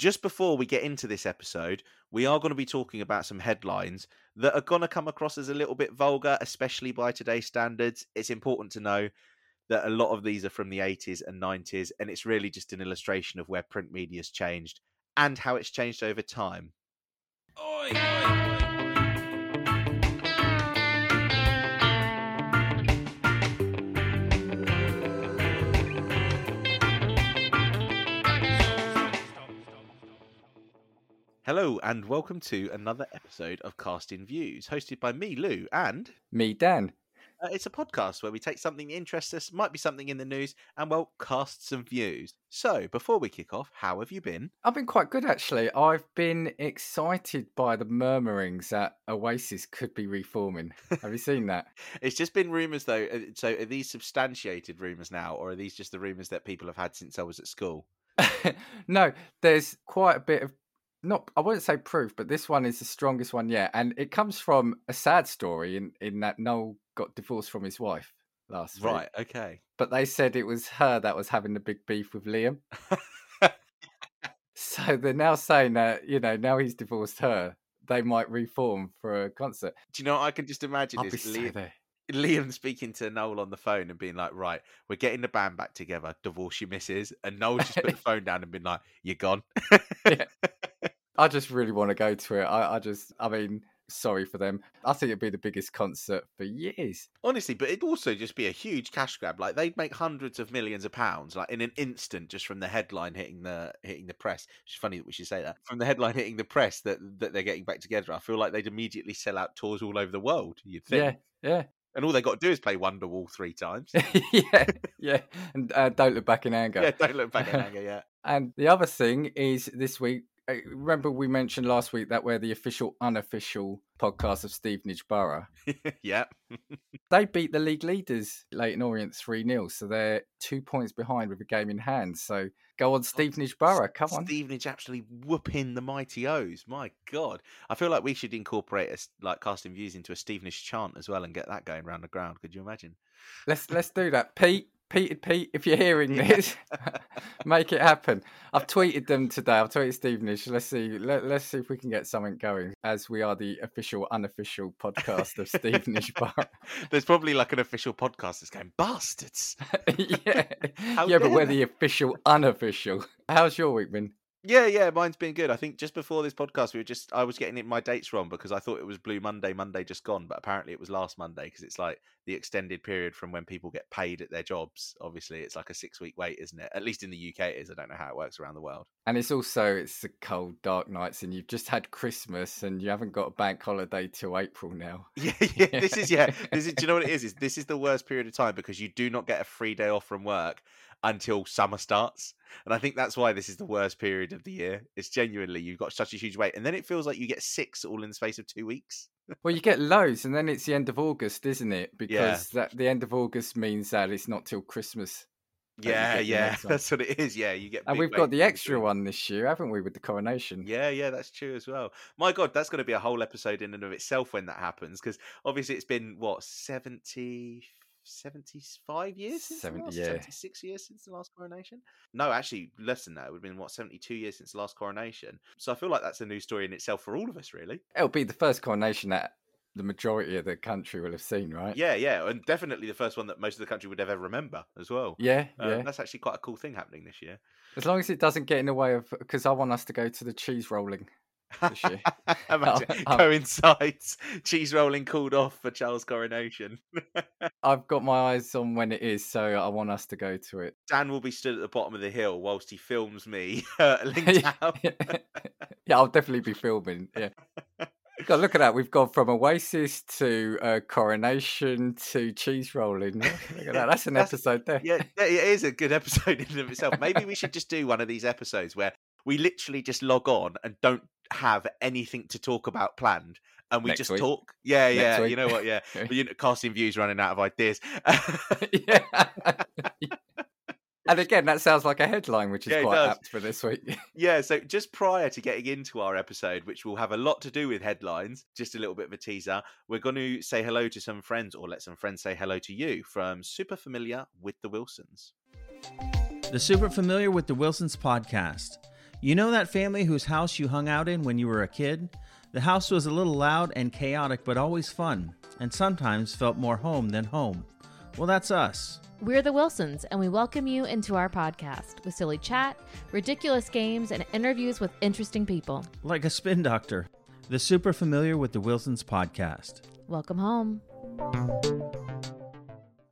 Just before we get into this episode, we are going to be talking about some headlines that are going to come across as a little bit vulgar, especially by today's standards. It's important to know that a lot of these are from the 80s and 90s, and it's really just an illustration of where print media's changed and how it's changed over time. Oi, oi, oi. Hello, and welcome to another episode of Casting Views, hosted by me, Lou, and me, Dan. Uh, it's a podcast where we take something that interests us, might be something in the news, and well, cast some views. So, before we kick off, how have you been? I've been quite good actually. I've been excited by the murmurings that Oasis could be reforming. have you seen that? it's just been rumours though. Uh, so, are these substantiated rumours now, or are these just the rumours that people have had since I was at school? no, there's quite a bit of not I wouldn't say proof, but this one is the strongest one yet, and it comes from a sad story in in that Noel got divorced from his wife last right, week. okay. But they said it was her that was having the big beef with Liam. so they're now saying that you know now he's divorced her, they might reform for a concert. Do you know? I can just imagine I'll this. Liam, so Liam speaking to Noel on the phone and being like, "Right, we're getting the band back together. Divorce your missus," and Noel just put the phone down and been like, "You're gone." yeah. I just really want to go to it. I, I just, I mean, sorry for them. I think it'd be the biggest concert for years. Honestly, but it'd also just be a huge cash grab. Like they'd make hundreds of millions of pounds, like in an instant, just from the headline hitting the hitting the press. It's funny that we should say that from the headline hitting the press that that they're getting back together. I feel like they'd immediately sell out tours all over the world. You'd think. Yeah, yeah. And all they got to do is play Wonderwall three times. yeah, yeah. And uh, don't look back in anger. Yeah, don't look back in anger. Yeah. and the other thing is this week remember we mentioned last week that we're the official unofficial podcast of Stevenage Borough. yeah. they beat the league leaders, Leyton Orient 3 0. So they're two points behind with a game in hand. So go on, oh, Stevenage Borough. Come on. Stevenage actually whooping the mighty O's. My God. I feel like we should incorporate a, like casting views into a Stevenage chant as well and get that going around the ground. Could you imagine? Let's let's do that. Pete, Pete, Pete, if you're hearing this, make it happen. I've tweeted them today. I've tweeted Stevenage. Let's see. Let, us see if we can get something going as we are the official, unofficial podcast of Stevenage Bar. There's probably like an official podcast that's going, bastards. yeah. How yeah, but we're the official, unofficial. How's your week been? Yeah, yeah, mine's been good. I think just before this podcast, we were just I was getting it, my dates wrong because I thought it was Blue Monday, Monday just gone, but apparently it was last Monday because it's like the extended period from when people get paid at their jobs. Obviously, it's like a six week wait, isn't it? At least in the UK, it is. I don't know how it works around the world. And it's also it's the cold, dark nights, and you've just had Christmas, and you haven't got a bank holiday till April now. Yeah, yeah. This is yeah. This is. Do you know what it is? Is this is the worst period of time because you do not get a free day off from work until summer starts. And I think that's why this is the worst period of the year. It's genuinely you've got such a huge wait, and then it feels like you get six all in the space of two weeks. well, you get loads, and then it's the end of August, isn't it? Because yeah. that the end of August means that it's not till Christmas. Yeah, yeah, that's what it is. Yeah, you get, and we've got the extra one this year, haven't we, with the coronation? Yeah, yeah, that's true as well. My God, that's going to be a whole episode in and of itself when that happens, because obviously it's been what seventy 75 years since 70, last, yeah. 76 years since the last coronation? No actually less than that it would have been what 72 years since the last coronation. So i feel like that's a new story in itself for all of us really. It'll be the first coronation that the majority of the country will have seen right? Yeah yeah and definitely the first one that most of the country would ever remember as well. Yeah um, yeah. that's actually quite a cool thing happening this year. As long as it doesn't get in the way of because i want us to go to the cheese rolling. coincides. Cheese rolling called off for Charles' coronation. I've got my eyes on when it is, so I want us to go to it. Dan will be stood at the bottom of the hill whilst he films me uh, linked out. yeah, I'll definitely be filming. Yeah. God, look at that. We've gone from Oasis to uh, Coronation to cheese rolling. Look at that. That's an That's, episode there. Yeah, it is a good episode in and of itself. Maybe we should just do one of these episodes where we literally just log on and don't have anything to talk about planned and we Next just week. talk. Yeah, yeah. You know what? Yeah, you know, casting views running out of ideas. yeah. and again, that sounds like a headline, which is yeah, quite apt for this week. yeah. So just prior to getting into our episode, which will have a lot to do with headlines, just a little bit of a teaser, we're going to say hello to some friends, or let some friends say hello to you from Super Familiar with the Wilsons. The Super Familiar with the Wilsons podcast You know that family whose house you hung out in when you were a kid? The house was a little loud and chaotic, but always fun, and sometimes felt more home than home. Well, that's us. We're the Wilsons, and we welcome you into our podcast with silly chat, ridiculous games, and interviews with interesting people. Like a spin doctor. The super familiar with the Wilsons podcast. Welcome home.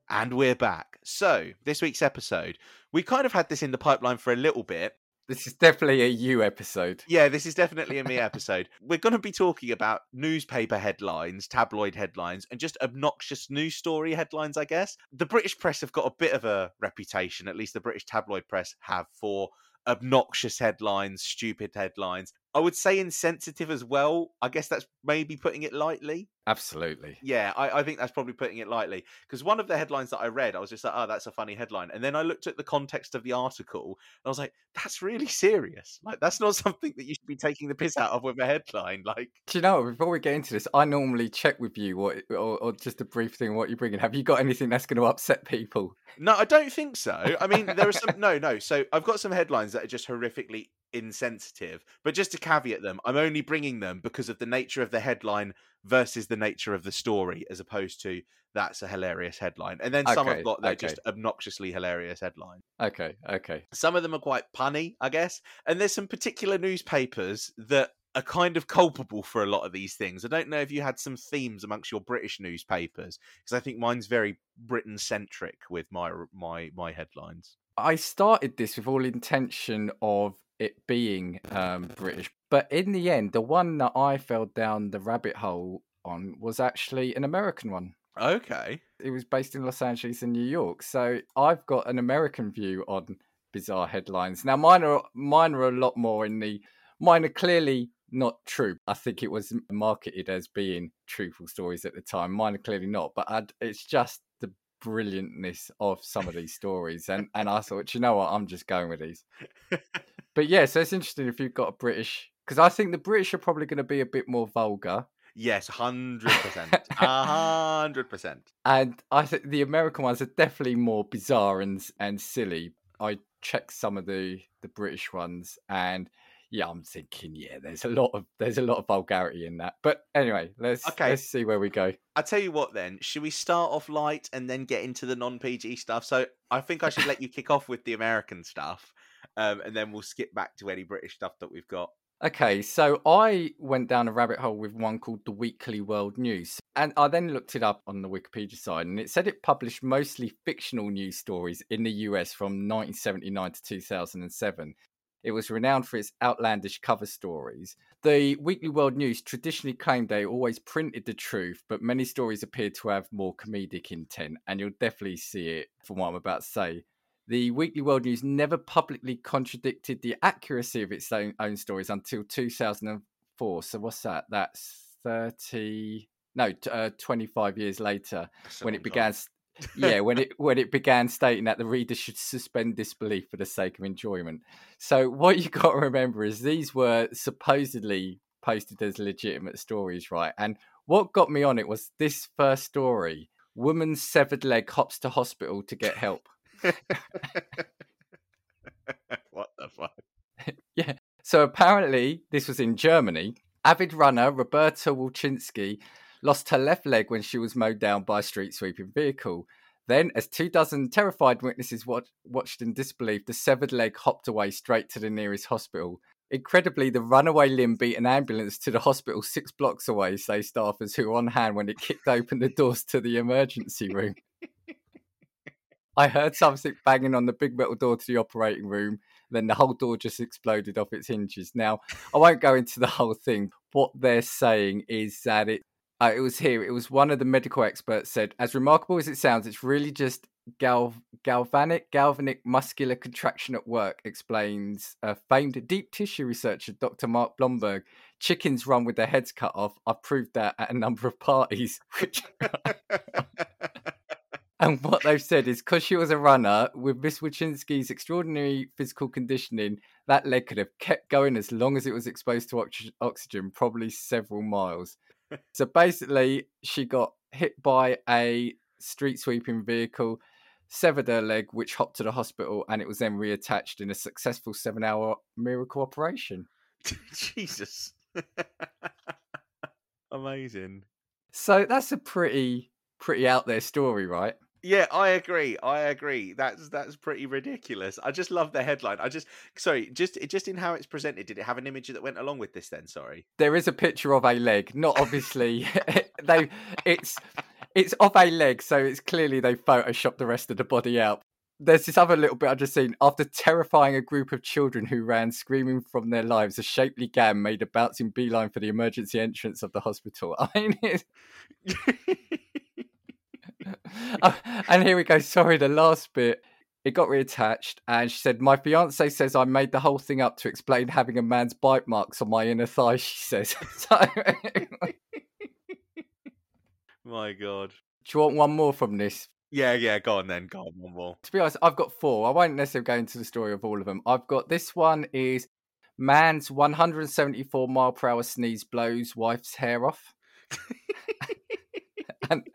And we're back. So, this week's episode, we kind of had this in the pipeline for a little bit. This is definitely a you episode. Yeah, this is definitely a me episode. We're going to be talking about newspaper headlines, tabloid headlines, and just obnoxious news story headlines, I guess. The British press have got a bit of a reputation, at least the British tabloid press have, for obnoxious headlines, stupid headlines. I would say insensitive as well. I guess that's maybe putting it lightly. Absolutely. Yeah, I, I think that's probably putting it lightly. Because one of the headlines that I read, I was just like, oh, that's a funny headline. And then I looked at the context of the article and I was like, that's really serious. Like, that's not something that you should be taking the piss out of with a headline. Like, Do you know, before we get into this, I normally check with you what, or, or just a brief thing, what you're bringing. Have you got anything that's going to upset people? no, I don't think so. I mean, there are some, no, no. So I've got some headlines that are just horrifically insensitive. But just to caveat them, I'm only bringing them because of the nature of the headline versus the nature of the story, as opposed to that's a hilarious headline. And then some Okay, have got they're okay. just obnoxiously hilarious headline. Okay, okay. Some of them are quite punny, I guess. And there's some particular newspapers that are kind of culpable for a lot of these things. I don't know if you had some themes amongst your British newspapers because I think mine's very Britain centric with my my my headlines. I started this with all intention of it being um, British, but in the end, the one that I fell down the rabbit hole on was actually an American one. Okay. It was based in Los Angeles and New York, so I've got an American view on bizarre headlines. Now, mine are mine are a lot more in the mine are clearly not true. I think it was marketed as being truthful stories at the time. Mine are clearly not, but I'd, it's just brilliantness of some of these stories, and and I thought, you know what, I'm just going with these. But yeah, so it's interesting if you've got a British, because I think the British are probably going to be a bit more vulgar. Yes, hundred percent, a hundred percent. And I think the American ones are definitely more bizarre and and silly. I checked some of the the British ones, and yeah, I'm thinking, yeah, there's a lot of there's a lot of vulgarity in that. But anyway, let's Okay. let's see where we go. I tell you what, then, should we start off light and then get into the non PG stuff? So I think I should let you kick off with the American stuff, um, and then we'll skip back to any British stuff that we've got. Okay, so I went down a rabbit hole with one called the Weekly World News. And I then looked it up on the Wikipedia side, and it said it published mostly fictional news stories in the US from 1979 to 2007. It was renowned for its outlandish cover stories. The Weekly World News traditionally claimed they always printed the truth, but many stories appeared to have more comedic intent, and you'll definitely see it from what I'm about to say. The Weekly World News never publicly contradicted the accuracy of its own, own stories until 2004. So, what's that? That's 30, no, uh, 25 years later That's when it began. time. Yeah, when it when it began stating that the reader should suspend disbelief for the sake of enjoyment. So what you got to remember is these were supposedly posted as legitimate stories, right? And what got me on it was this first story: woman's severed leg hops to hospital to get help. what the fuck? yeah. So apparently, this was in Germany. Avid runner Roberta Wilczynski lost her left leg when she was mowed down by a street sweeping vehicle. Then, as two dozen terrified witnesses watch- watched in disbelief, the severed leg hopped away straight to the nearest hospital. Incredibly, the runaway limb beat an ambulance to the hospital six blocks away, say staffers who were on hand when it kicked open the doors to the emergency room. I heard something banging on the big metal door to the operating room. Then the whole door just exploded off its hinges. Now, I won't go into the whole thing. What they're saying is that it, uh, it was here. It was one of the medical experts said, as remarkable as it sounds, it's really just gal- galvanic, galvanic muscular contraction at work. Explains uh, famed deep tissue researcher Dr. Mark Blomberg. Chickens run with their heads cut off. I've proved that at a number of parties. Which and what they've said is because she was a runner, with Miss Wachinski's extraordinary physical conditioning, that leg could have kept going as long as it was exposed to ox- oxygen, probably several miles. So basically, she got hit by a street sweeping vehicle. severed her leg, which hopped to the hospital, and it was then reattached in a successful seven-hour miracle operation. Jesus. Amazing. So that's a pretty pretty out there story, right? Yeah, I agree. I agree. That's that's pretty ridiculous. I just love the headline. I just sorry, just just in how it's presented. Did it have an image that went along with this? Then sorry. There is a picture of a leg, not obviously. they it's it's of a leg, so it's clearly they photoshopped the rest of the body out. There's this other little bit I just seen. After terrifying a group of children who ran screaming from their lives, a shapely gam made a bouncing beeline for the emergency entrance of the hospital. I mean, Oh, and here we go. Sorry, the last bit. It got reattached, and she said, "My fiance says I made the whole thing up to explain having a man's bite marks on my inner thigh." She says. So, My God. do you want one more from this? Yeah, yeah. Go on then. Go on. One more. To be honest, I've got four. I won't necessarily go into the story of all of them. I've got this one is man's 174 mile per hour sneeze blows wife's hair off. and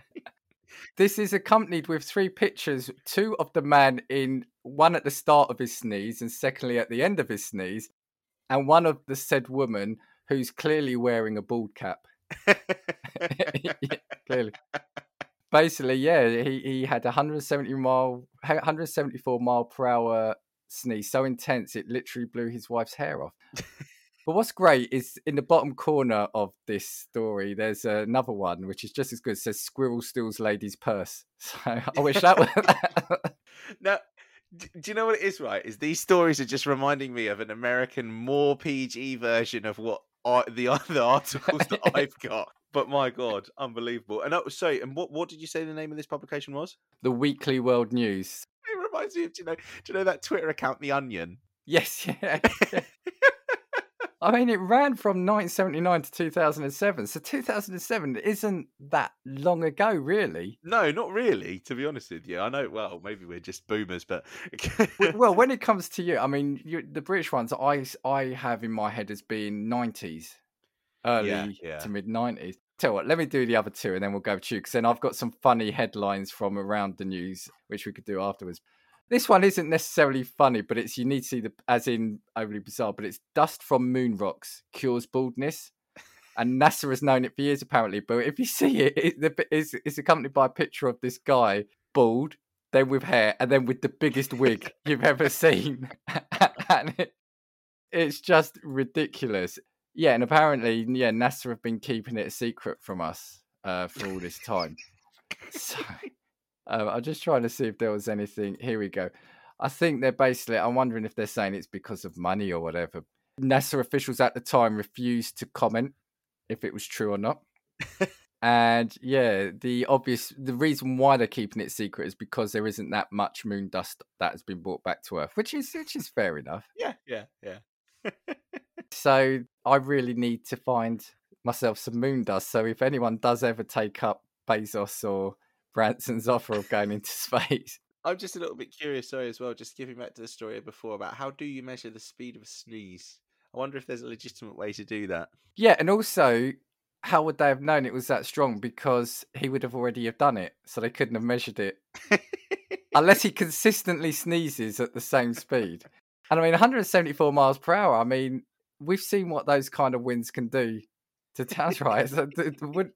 this is accompanied with three pictures two of the man in one at the start of his sneeze and secondly at the end of his sneeze and one of the said woman who's clearly wearing a bald cap. Yeah, clearly. Basically yeah he, he had 170 mile 174 mile per hour sneeze so intense it literally blew his wife's hair off but what's great is in the bottom corner of this story, there's another one which is just as good. It says "Squirrel steals lady's purse." So I wish that was. Now, do you know what it is? Right, is these stories are just reminding me of an American, more PG version of what I, the other articles that I've got. But my God, unbelievable! And oh, sorry, and what what did you say the name of this publication was? the Weekly World News. It reminds me of do you know do you know that Twitter account, The Onion? Yes, yeah. I mean, it ran from 1979 to 2007. So 2007 isn't that long ago, really. No, not really. To be honest with you, I know. Well, maybe we're just boomers, but well, when it comes to you, I mean, you, the British ones I, I have in my head as being 90s, early yeah. to mid 90s. Tell you what, let me do the other two and then we'll go to you because then I've got some funny headlines from around the news which we could do afterwards. This one isn't necessarily funny, but it's you need to see the as in overly bizarre, but it's dust from moon rocks cures baldness. And NASA has known it for years, apparently. But if you see it, it it's, it's accompanied by a picture of this guy, bald, then with hair, and then with the biggest wig you've ever seen. and it, it's just ridiculous. Yeah, and apparently, yeah, NASA have been keeping it a secret from us uh, for all this time. So, um, I'm just trying to see if there was anything. Here we go. I think they're basically. I'm wondering if they're saying it's because of money or whatever. NASA officials at the time refused to comment if it was true or not. and yeah, the obvious the reason why they're keeping it secret is because there isn't that much moon dust that has been brought back to Earth, which is which is fair enough. yeah, yeah, yeah. So I really need to find myself some moon dust. So if anyone does ever take up Bezos or Branson's offer of going into space, I'm just a little bit curious, sorry, as well, just giving back to the story before about how do you measure the speed of a sneeze? I wonder if there's a legitimate way to do that. yeah, and also how would they have known it was that strong? Because he would have already have done it, so they couldn't have measured it unless he consistently sneezes at the same speed. And I mean, 174 miles per hour. I mean, we've seen what those kind of winds can do to towns, right? So would,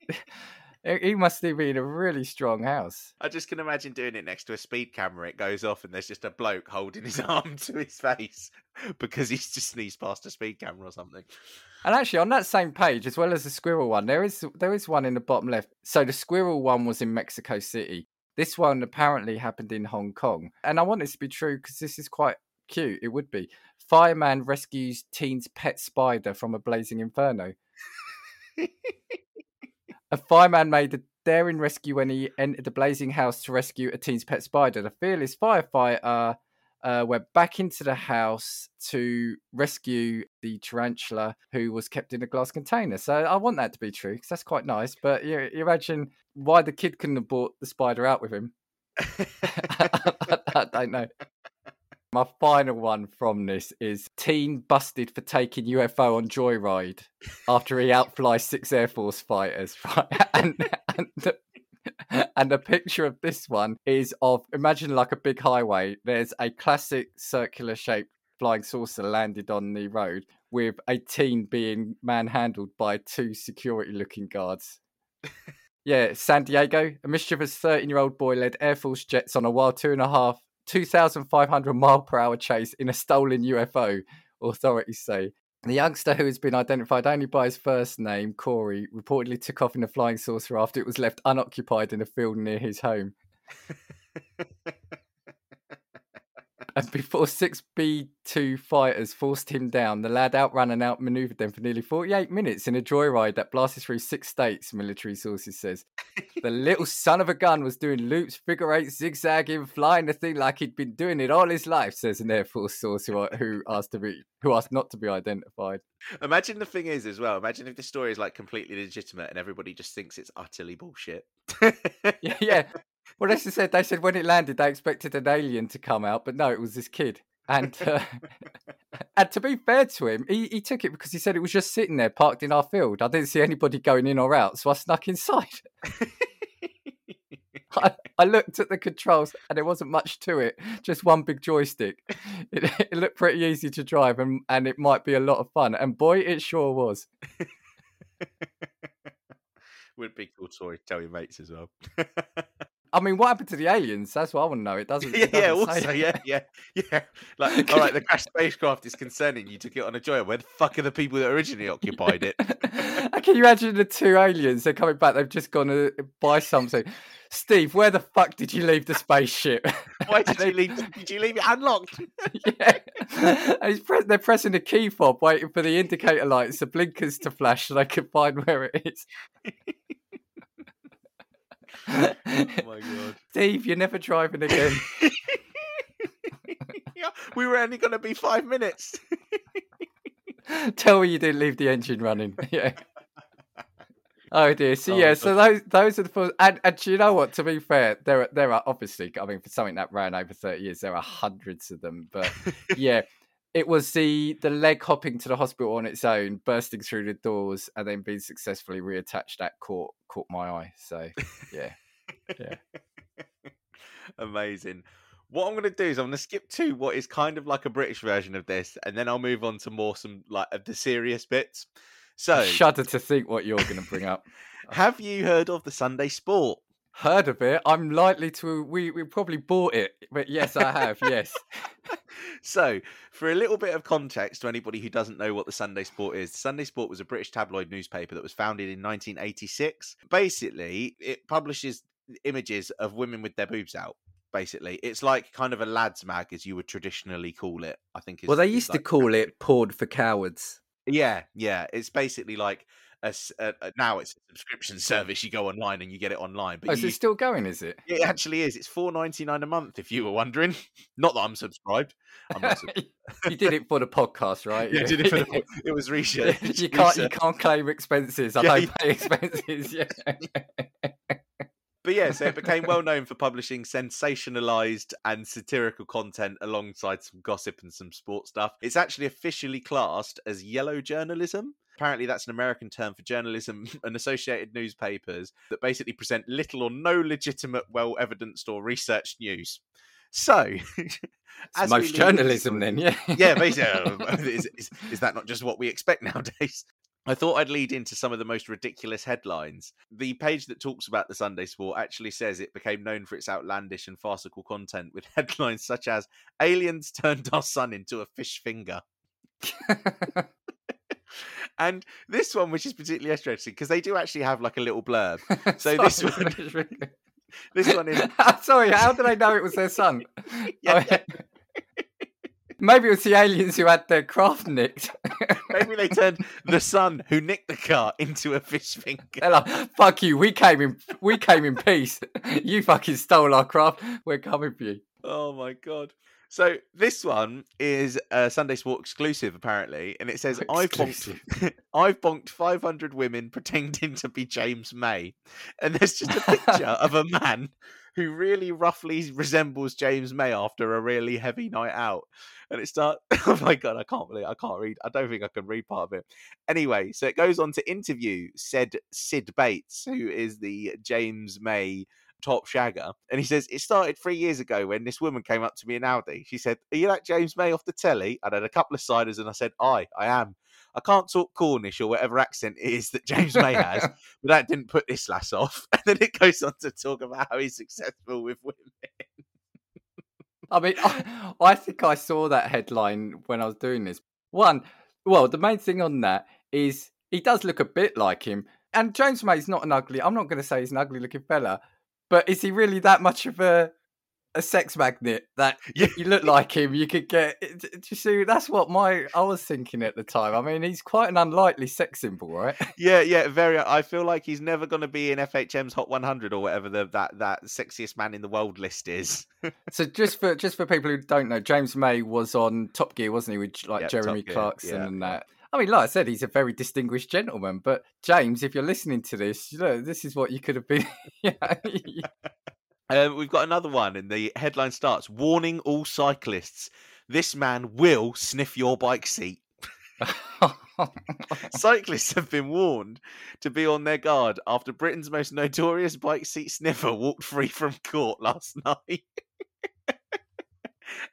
he must have been in a really strong house. I just can imagine doing it next to a speed camera. It goes off, and there's just a bloke holding his arm to his face because he's just sneezed past a speed camera or something. And actually, on that same page, as well as the squirrel one, there is there is one in the bottom left. So the squirrel one was in Mexico City. This one apparently happened in Hong Kong, and I want this to be true because this is quite cute. It would be. Fireman rescues teen's pet spider from a blazing inferno. A fireman made a daring rescue when he entered the blazing house to rescue a teen's pet spider. The fearless firefighter uh, went back into the house to rescue the tarantula who was kept in a glass container. So I want that to be true because that's quite nice. But you, you imagine why the kid couldn't have brought the spider out with him. I don't know. My final one from this is teen busted for taking UFO on joyride after he outflies six Air Force fighters. Right? And, and the, and the picture of this one is of imagine like a big highway. There's a classic circular shaped flying saucer landed on the road with a teen being manhandled by two security looking guards. yeah, San Diego, a mischievous 13 year old boy led Air Force jets on a wild two and a half, 2,500 mile per hour chase in a stolen UFO, authorities say. The youngster, who has been identified only by his first name, Corey, reportedly took off in a flying saucer after it was left unoccupied in a field near his home. and before six B 2 fighters forced him down, the lad outran and outmaneuvered them for nearly 48 minutes in a joyride that blasted through six states, military sources says. the little son of a gun was doing loops, figure eights, zigzagging, flying the thing like he'd been doing it all his life, says an Air Force source who, who asked to be who asked not to be identified. Imagine the thing is as well. Imagine if the story is like completely legitimate and everybody just thinks it's utterly bullshit. yeah, yeah. Well, as I said, they said when it landed, they expected an alien to come out, but no, it was this kid. And uh, and to be fair to him, he, he took it because he said it was just sitting there, parked in our field. I didn't see anybody going in or out, so I snuck inside. I, I, looked at the controls and there wasn't much to it, just one big joystick. It, it, looked pretty easy to drive and, and it might be a lot of fun. And boy, it sure was. Would be cool to tell your mates as well. I mean, what happened to the aliens? That's what I want to know. It doesn't. yeah, it doesn't yeah, also, yeah, yeah, yeah. Like, all right, the crashed spacecraft is concerning. You took it on a joyride. Where the fuck are the people that originally occupied it? Can you imagine the two aliens? They're coming back. They've just gone to buy something. Steve, where the fuck did you leave the spaceship? Why did you leave? Did you leave it unlocked? yeah, press, they're pressing the key fob, waiting for the indicator lights, the blinkers to flash, so they can find where it is oh my god. Steve, you're never driving again. yeah, we were only going to be five minutes. Tell me you didn't leave the engine running. Yeah. Oh dear. So oh, yeah, so those those are the first, and, and you know what? To be fair, there are there are obviously, I mean, for something that ran over thirty years, there are hundreds of them. But yeah, it was the the leg hopping to the hospital on its own, bursting through the doors, and then being successfully reattached. That caught caught my eye. So yeah, yeah, amazing. What I'm going to do is I'm going to skip to what is kind of like a British version of this, and then I'll move on to more some like of the serious bits. So, I shudder to think what you're going to bring up. Have you heard of the Sunday Sport? Heard of it? I'm likely to. We we probably bought it, but yes, I have. yes. so, for a little bit of context to anybody who doesn't know what the Sunday Sport is, the Sunday Sport was a British tabloid newspaper that was founded in 1986. Basically, it publishes images of women with their boobs out. Basically, it's like kind of a lads' mag, as you would traditionally call it. I think. Is, well, they used like, to call it "Porn for Cowards." Yeah, yeah. It's basically like a, a, a, now it's a subscription service. You go online and you get it online. But oh, is you, it still going? Is it? It actually is. It's four ninety nine a month. If you were wondering, not that I'm subscribed. I'm not you did it for the podcast, right? Yeah, did it for the. It was research. you can't. Research. You can't claim expenses. I yeah, don't pay expenses. Yeah. But yeah, so it became well known for publishing sensationalized and satirical content alongside some gossip and some sports stuff. It's actually officially classed as yellow journalism. Apparently, that's an American term for journalism and associated newspapers that basically present little or no legitimate, well evidenced or researched news. So, as most journalism, then, yeah, yeah, basically, oh, is, is, is, that not just what we expect nowadays? I thought I'd lead into some of the most ridiculous headlines. The page that talks about the Sunday Sport actually says it became known for its outlandish and farcical content, with headlines such as "Aliens turned our sun into a fish finger." And this one, which is particularly interesting, because they do actually have like a little blurb. So this one, this one is. Sorry, how did I know it was their son? yeah, oh, yeah. Maybe it was the aliens who had their craft nicked. Maybe they turned the son who nicked the car into a fish finger. Like, Fuck you! We came in. We came in peace. You fucking stole our craft. We're coming for you. Oh my god! So this one is a Sunday Sport exclusive, apparently, and it says I've bonked, I've bonked 500 women pretending to be James May, and there's just a picture of a man who really roughly resembles James May after a really heavy night out. And it starts, oh my God, I can't believe I can't read. I don't think I can read part of it. Anyway, so it goes on to interview said Sid Bates, who is the James May top shagger. And he says, It started three years ago when this woman came up to me in Aldi. She said, Are you that James May off the telly? I had a couple of ciders and I said, Aye, I am. I can't talk Cornish or whatever accent it is that James May has, but that didn't put this lass off. And then it goes on to talk about how he's successful with women. I mean, I, I think I saw that headline when I was doing this. One, well, the main thing on that is he does look a bit like him. And James May's not an ugly, I'm not going to say he's an ugly looking fella, but is he really that much of a a sex magnet that Yeah. you look like him? You could get. Do you see? That's what my I was thinking at the time. I mean, he's quite an unlikely sex symbol, right? Yeah, yeah, very. I feel like he's never going to be in FHM's Hot 100 or whatever the, that that sexiest man in the world list is. So just for just for people who don't know, James May was on Top Gear, wasn't he, with like Jeremy Clarkson yeah, and that. I mean, like I said, he's a very distinguished gentleman. But James, if you're listening to this, you know, this is what you could have been. Um, we've got another one, and the headline starts: "Warning all cyclists: This man will sniff your bike seat." Cyclists have been warned to be on their guard after Britain's most notorious bike seat sniffer walked free from court last night.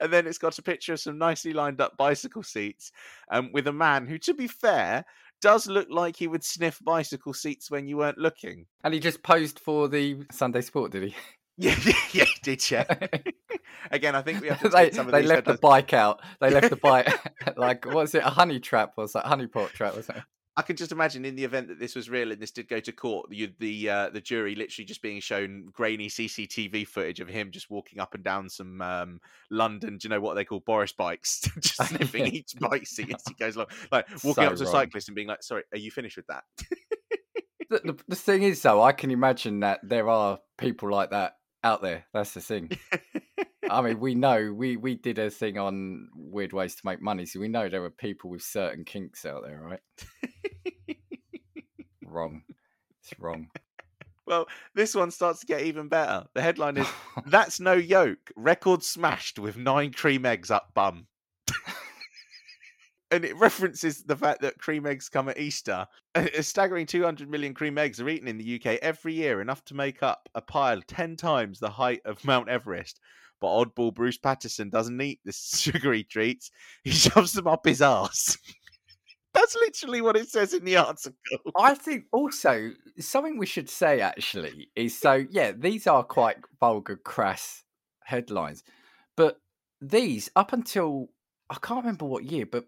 And then it's got a picture of some nicely lined up bicycle seats um, with a man who, to be fair, does look like he would sniff bicycle seats when you weren't looking. and he just posed for the Sunday Sport, did he? Yeah, yeah, he did, yeah. Again, I think we have to they some of they left the bike out. They left the bike like what's it? A honey trap or something? Honey pot trap or something? I can just imagine in the event that this was real and this did go to court, the the uh, the jury literally just being shown grainy CCTV footage of him just walking up and down some um, London. Do you know what they call Boris bikes? just sniffing each bike seat as he goes along, like walking So up to a cyclist and being like, "Sorry, are you finished with that?" The, the, the thing is, though, I can imagine that there are people like that out there. That's the thing. I mean, we know we we did a thing on weird ways to make money, so we know there are people with certain kinks out there, right? wrong. It's wrong. well, this one starts to get even better. The headline is "That's no yoke. Record smashed with nine cream eggs up bum." And it references the fact that cream eggs come at Easter. A staggering 200 million cream eggs are eaten in the UK every year, enough to make up a pile 10 times the height of Mount Everest. But oddball Bruce Patterson doesn't eat the sugary treats, he shoves them up his arse. That's literally what it says in the article. I think also something we should say actually is so yeah, these are quite vulgar, crass headlines, but these up until I can't remember what year, but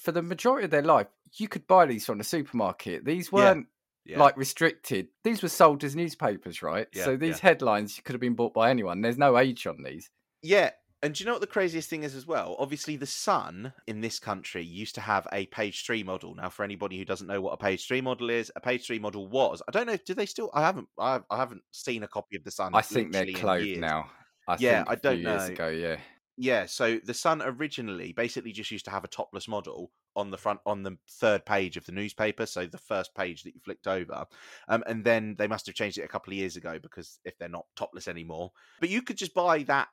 for the majority of their life, you could buy these from the supermarket. These weren't Yeah. like restricted. These were sold as newspapers, right? Yeah, so yeah. these headlines could have been bought by anyone. There's no age on these. Yeah. And do you know what the craziest thing is as well? Obviously, the Sun in this country used to have a page three model. Now, for anybody who doesn't know what a page three model is, a page three model was. I don't know. Do they still? I haven't. I, I haven't seen a copy of the Sun. I think they're closed now. I Yeah, think I a few don't years know. ago, yeah. Yeah. So the Sun originally basically just used to have a topless model on the front on the third page of the newspaper. So the first page that you flicked over, um, and then they must have changed it a couple of years ago because if they're not topless anymore, but you could just buy that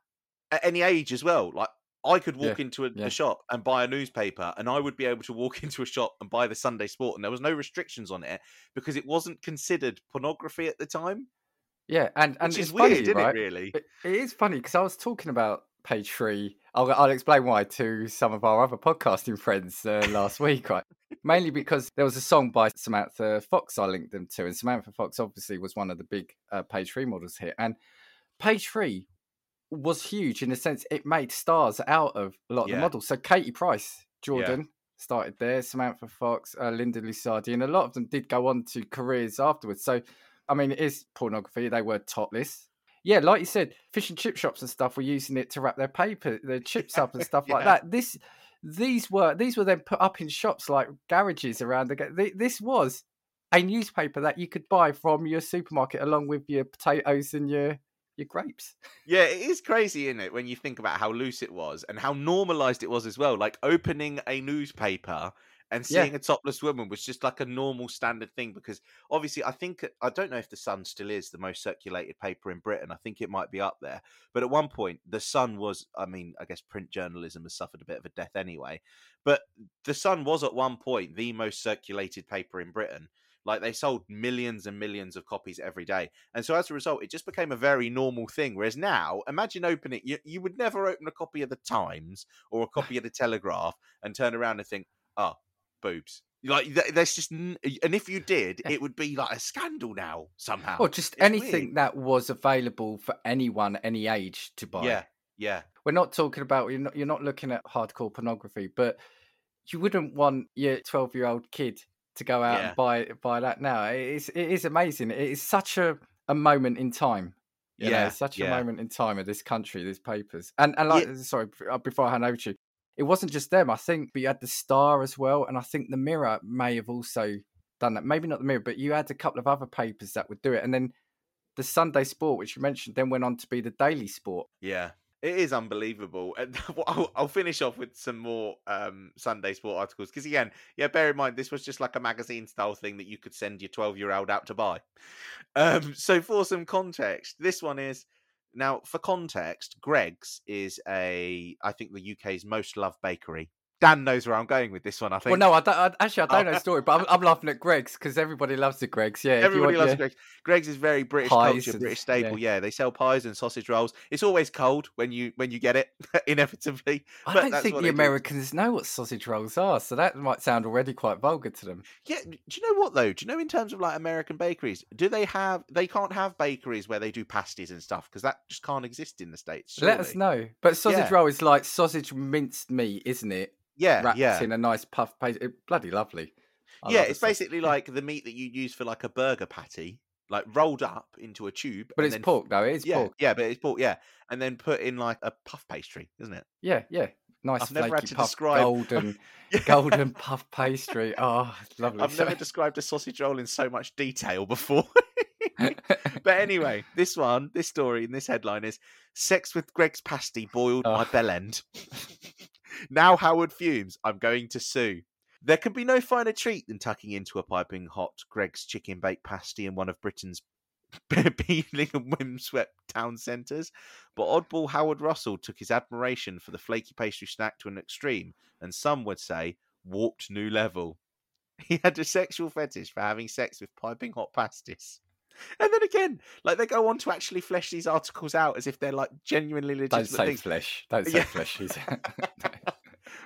at any age as well. Like I could walk into a, yeah. the shop and buy a newspaper, and I would be able to walk into a shop and buy the Sunday Sport, and there was no restrictions on it because it wasn't considered pornography at the time. Yeah, and and Which it's is funny, weird, isn't right? it? Really? It, it is funny because I was talking about page three. I'll, I'll explain why to some of our other podcasting friends uh, last week, right? Mainly because there was a song by Samantha Fox I linked them to, and Samantha Fox obviously was one of the big uh, page three models here. And page three was huge in the sense it made stars out of a lot of Yeah. the models. So Katie Price, Jordan. Started there, Samantha Fox, uh, Linda Lusardi, and a lot of them did go on to careers afterwards. So, I mean, it is pornography. They were topless, yeah, like you said, fish and chip shops and stuff were using it to wrap their paper, their chips up and stuff like that. This, these were these were then put up in shops like garages around the. This was a newspaper that you could buy from your supermarket along with your potatoes and your your grapes. Yeah, it is crazy, isn't it, when you think about how loose it was and how normalized it was as well. Like opening a newspaper and Yeah. seeing a topless woman was just like a normal standard thing because obviously I think uh, I don't know if the Sun still is the most circulated paper in Britain. I think it might be up there, but at one point the Sun was. I mean, I guess print journalism has suffered a bit of a death anyway, but the Sun was at one point the most circulated paper in Britain. Like they sold millions and millions of copies every day, and so as a result, it just became a very normal thing. Whereas now, imagine opening you, you would never open a copy of the Times or a copy of the Telegraph and turn around and think, "Oh, boobs." Like th- there's just, and if you did, it would be like a scandal now somehow. Or just It's anything weird. that was available for anyone, any age to buy. Yeah, yeah, We're not talking about you're not, you're not looking at hardcore pornography, but you wouldn't want your 12 year old kid to go out Yeah. and buy buy that now. It is it is amazing. It is such a, a moment in time. You Yeah, it's such yeah. a moment in time of this country, these papers. And and like sorry, uh, before I hand over to you, it wasn't just them. I think but you had the Star as well, and I think the Mirror may have also done that. Maybe not the Mirror, but you had a couple of other papers that would do it, and then the Sunday Sport, which you mentioned, then went on to be the Daily Sport. yeah. It is unbelievable, and I'll, finish off with some more um, Sunday Sport articles because again, yeah, bear in mind this was just like a magazine style thing that you could send your twelve-year-old out to buy. Um, so for some context, this one is now for context. Greggs is a I think the UK's most loved bakery. Dan knows where I'm going with this one. I think. Well, no, I don't. I, actually, I Oh. don't know the story, but I'm, I'm laughing at Greggs because everybody loves the Greggs. Yeah, Everybody want loves your- Greggs. Greggs is very British Pies culture, and- British staple. Yeah. they sell pies and sausage rolls. It's always cold when you when you get it, inevitably. I but don't think the they do. Americans know what sausage rolls are, so that might sound already quite vulgar to them. Yeah, do you know what though? Do you know in terms of like American bakeries, do they have? They can't have bakeries where they do pasties and stuff because that just can't exist in the states. Let us know. But sausage Yeah. roll is like sausage minced meat, isn't it? Yeah, Wrapped yeah, in a nice puff paste. It, bloody lovely. I yeah. love It's basically like the meat that you use for like a burger patty, like rolled up into a tube. but it's then- pork though. It is Yeah, pork. yeah, but it's pork. Yeah, and then put in like a puff pastry, isn't it? Yeah, yeah. Nice I've never had to puff, describe- golden, Yeah. golden puff pastry. Oh, lovely. I've never described a sausage roll in so much detail before. but anyway, this one, this story, and this headline is "Sex with Greggs pasty boiled my Oh. bell end." Now Howard fumes. I'm going to sue. There can be no finer treat than tucking into a piping hot Greggs chicken baked pasty in one of Britain's peeling and windswept town centres. But oddball Howard Russell took his admiration for the flaky pastry snack to an extreme, and some would say warped new level. He had a sexual fetish for having sex with piping hot pasties. And then again, like they go on to actually flesh these articles out as if they're like genuinely legitimate Don't say things. flesh. Don't say Yeah. flesh.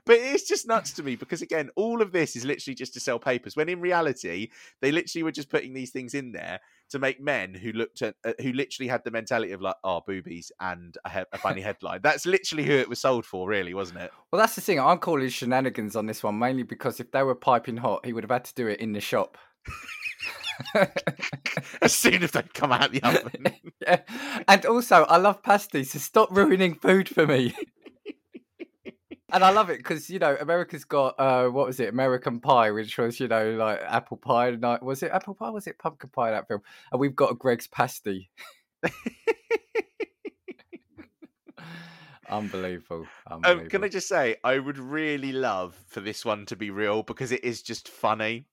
But it's just nuts to me because again, all of this is literally just to sell papers. When in reality, they literally were just putting these things in there to make men who looked at uh, who literally had the mentality of like, oh, boobies and a, he- a funny headline. That's literally who it was sold for, really, wasn't it? Well, that's the thing. I'm calling shenanigans on this one mainly because if they were piping hot, he would have had to do it in the shop. As soon as they come out the oven. yeah. And also, I love pasties, so stop ruining food for me. And I love it because you know America's got uh, what was it, American Pie, which was you know like apple pie. and I- Was it apple pie? Was it pumpkin pie? That film, and we've got a Greggs pasty. Unbelievable. Unbelievable. Um, can I just say, I would really love for this one to be real because it is just funny.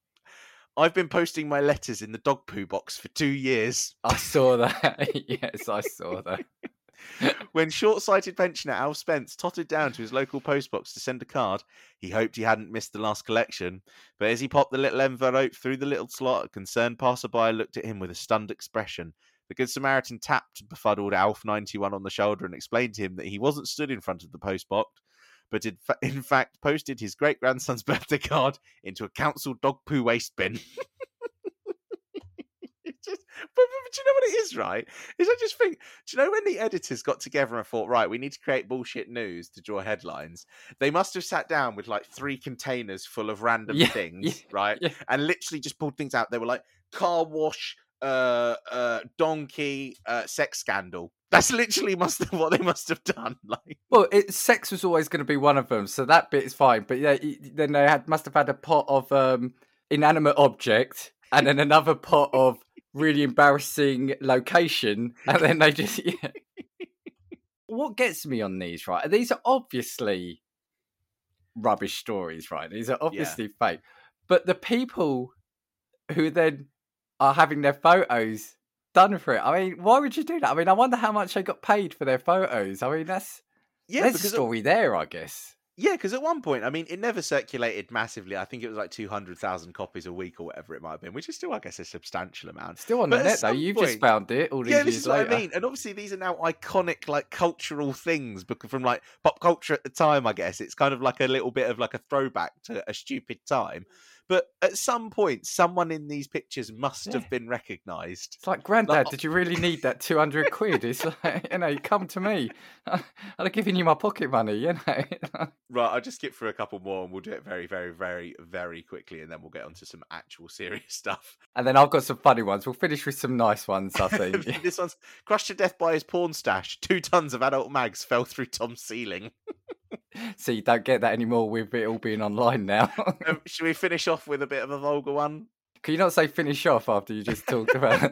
I've been posting my letters in the dog poo box for two years. I saw that. yes, I saw that. When short sighted pensioner Al Spence tottered down to his local postbox to send a card, he hoped he hadn't missed the last collection. But as he popped the little envelope through the little slot, a concerned passerby looked at him with a stunned expression. The Good Samaritan tapped befuddled Alf 91 on the shoulder and explained to him that he wasn't stood in front of the postbox, but in, fa- in fact posted his great grandson's birthday card into a council dog poo waste bin. It's just, but, but, but do you know what it is, right? Is I just think, do you know when the editors got together and thought, right, we need to create bullshit news to draw headlines? They must have sat down with like three containers full of random Yeah, things, yeah, right? yeah. And literally just pulled things out. They were like car wash, uh, uh, donkey, uh, sex scandal. That's literally must have, what they must have done. Like, Well, it, sex was always going to be one of them, so that bit is fine. But yeah, then they had must have had a pot of um, inanimate object, and then another pot of really embarrassing location, and then they just. Yeah. What gets me on these, right? These are obviously rubbish stories, right? These are obviously fake. But the people who then are having their photos done for it. I mean, why would you do that? I mean, I wonder how much they got paid for their photos. I mean, that's Yeah, there's a because uh story there, I guess. Yeah, because at one point, I mean, it never circulated massively. I think it was like 200,000 copies a week or whatever it might have been, which is still, I guess, a substantial amount. Still on But the net though. You've just found it all these Yeah, this years is what later. I mean. And obviously, these are now iconic, like, cultural things because from, like, pop culture at the time, I guess. It's kind of like a little bit of, like, a throwback to a stupid time. But at some point, someone in these pictures must Yeah. have been recognised. It's like, Granddad, Like- did you really need that 200 quid? It's like, you know, come to me. I'd have given you my pocket money, you know. Right, I'll just skip through a couple more and we'll do it very, very, very, very quickly and then we'll get onto some actual serious stuff. and then I've got some funny ones. We'll finish with some nice ones, I think. this one's crushed to death by his porn stash. Two tons of adult mags fell through Tom's ceiling. so you don't get that anymore with it all being online now. Um, should we finish off with a bit of a vulgar one? Can you not say finish off after you just talked about it?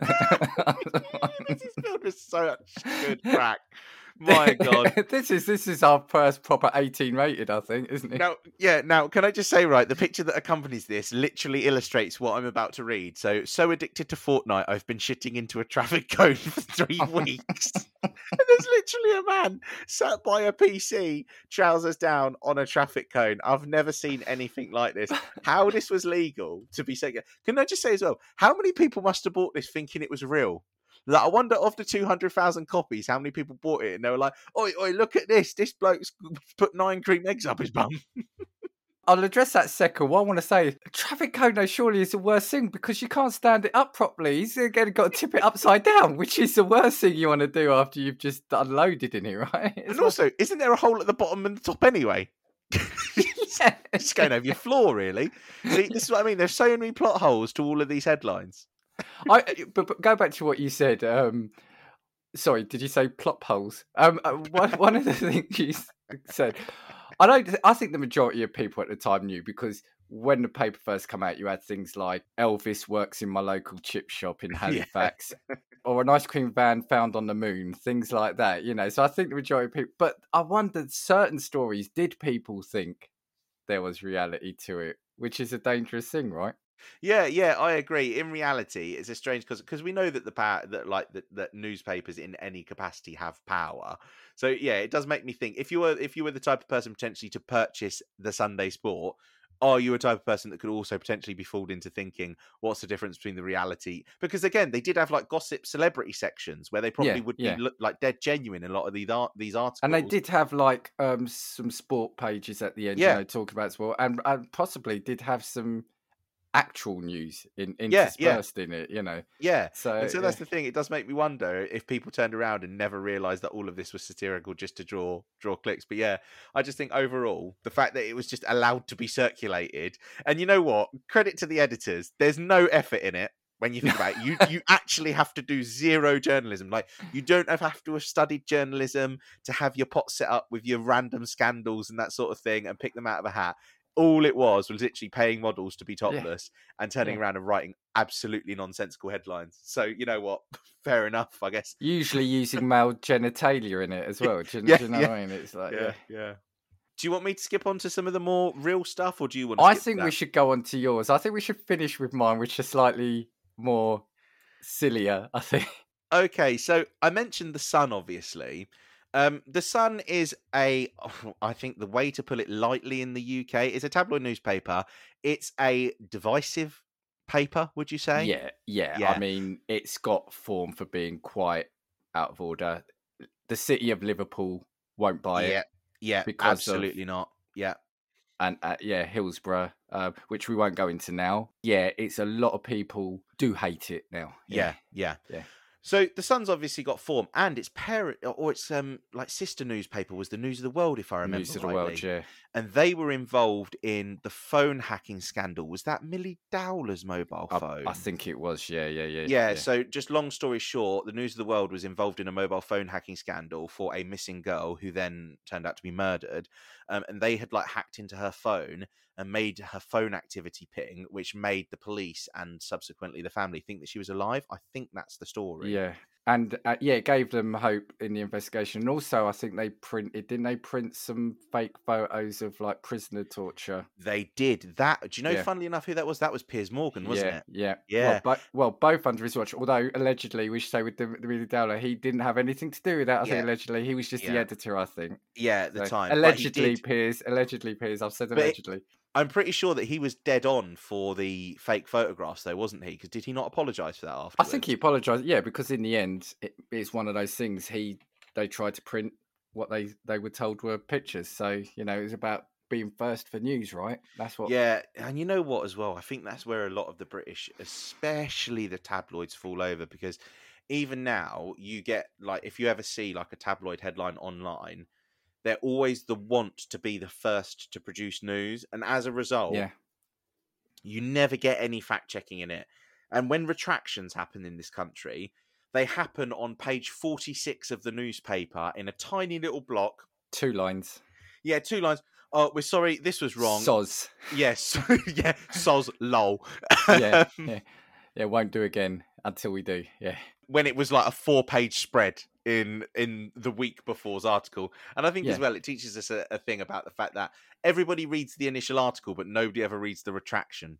this is filled with so much good crack. My God. this is this is our first proper 18 rated, I think, isn't it? Now, yeah. Now, can I just say, right, the picture that accompanies this literally illustrates what I'm about to read. So, so addicted to Fortnite, I've been shitting into a traffic cone for three weeks. and there's literally a man sat by a PC, trousers down, on a traffic cone. I've never seen anything like this. How this was legal to be saying? Can I just say as well? How many people must have bought this thinking it was real? Like, I wonder of the 200,000 copies, how many people bought it and they were like, oi, oi, look at this. This bloke's put nine cream eggs up his bum. I'll address that second. What I want to say, traffic cone though surely is the worst thing because you can't stand it up properly. He's again got to tip it upside down, which is the worst thing you want to do after you've just unloaded in it, right? It's And like- also, isn't there a hole at the bottom and the top anyway? yeah. It's going over your floor, really. See, this is what I mean. There's so many plot holes to all of these headlines. I, but, but go back to what you said. Um, sorry, did you say plot holes? Um, uh, one, one of the things you said, I don't. I think the majority of people at the time knew because when the paper first came out, you had things like Elvis works in my local chip shop in Halifax, or an ice cream van found on the moon, things like that. You know, so I think the majority of people. But I wondered, certain stories did people think there was reality to it, which is a dangerous thing, right? Yeah, yeah, I agree. In reality, it's a strange because because we know that the power that like that, that newspapers in any capacity have power. So yeah, it does make me think if you were if you were the type of person potentially to purchase the Sunday Sport, are you a type of person that could also potentially be fooled into thinking what's the difference between the reality? Because again, they did have like gossip celebrity sections where they probably Yeah, would yeah. be look like dead genuine in a lot of these art these articles. And they did have like um some sport pages at the end, Yeah. you know, talking about sport, and, and possibly did have some actual news in Yeah, yeah. interspersed in it, you know. yeah. So, And so yeah. that's the thing. It does make me wonder if people turned around and never realised that all of this was satirical just to draw draw clicks. But yeah, I just think overall the fact that it was just allowed to be circulated, and you know what? Credit to the editors. There's no effort in it. When you think about it, you you actually have to do zero journalism. Like you don't have, have to have studied journalism to have your pot set up with your random scandals and that sort of thing and pick them out of a hat. All it was was literally paying models to be topless and turning Yeah. around and writing absolutely nonsensical headlines. So you know what? Fair enough, I guess. Usually using male genitalia in it as well. Do you, Yeah, do you know yeah, what I mean? It's like, yeah. yeah, yeah. Do you want me to skip on to some of the more real stuff, or do you want? To I think we should go on to yours. I think we should finish with mine, which is slightly more sillier, I think. Okay, so I mentioned the Sun, obviously. Um, the Sun is a, I think the way to put it lightly in the UK is a tabloid newspaper. It's a divisive paper, would you say? Yeah, yeah, Yeah. I mean, it's got form for being quite out of order. The city of Liverpool won't buy yeah, it, yeah. because of- absolutely not. Yeah, and uh, yeah, Hillsborough, uh, which we won't go into now. Yeah, it's a lot of people do hate it now. yeah, yeah, Yeah. So the Sun's obviously got form, and its parent or its um like sister newspaper was the News of the World, if I remember News of the world, yeah. and they were involved in the phone hacking scandal. Was that Milly Dowler's mobile phone? I think it was, yeah, yeah, yeah. yeah, so just long story short, the News of the World was involved in a mobile phone hacking scandal for a missing girl who then turned out to be murdered. Um, and they had like hacked into her phone and made her phone activity ping, which made the police and subsequently the family think that she was alive. I think that's the story. Yeah, and uh, yeah, it gave them hope in the investigation. And also, I think they printed, didn't they print some fake photos of like prisoner torture. They did that. Do you know, Yeah. funnily enough, who that was? That was Piers Morgan, wasn't yeah, it? Yeah, Yeah. Well, bo- well, both under his watch. Although allegedly, we should say with the, the Milly Dowler, he didn't have anything to do with that. I Yeah. think allegedly he was just the editor. I think. Yeah, at the So, time. Allegedly, Piers. Allegedly, Piers. I've said But allegedly. I'm pretty sure that he was dead on for the fake photographs, though, wasn't he? Because did he not apologise for that afterwards I think he apologised. Yeah, because in the end, it, it's one of those things. He they tried to print what they they were told were pictures. So you know, it was about being first for news, right? That's what. Yeah, and you know what as well? I think that's where a lot of the British, especially the tabloids, fall over because even now you get like if you ever see like a tabloid headline online, they're always the want to be the first to produce news, and as a result, Yeah. you never get any fact checking in it. And when retractions happen in this country, they happen on page 46 of the newspaper in a tiny little block. Two lines. Yeah, two lines. Oh, we're sorry, this was wrong. Soz. Yes, yeah, soz lol. Yeah, yeah, yeah. Won't do again until we do. Yeah. When it was like a four-page spread in in the week before's article, and I think as well it teaches us a, a thing about the fact that everybody reads the initial article, but nobody ever reads the retraction.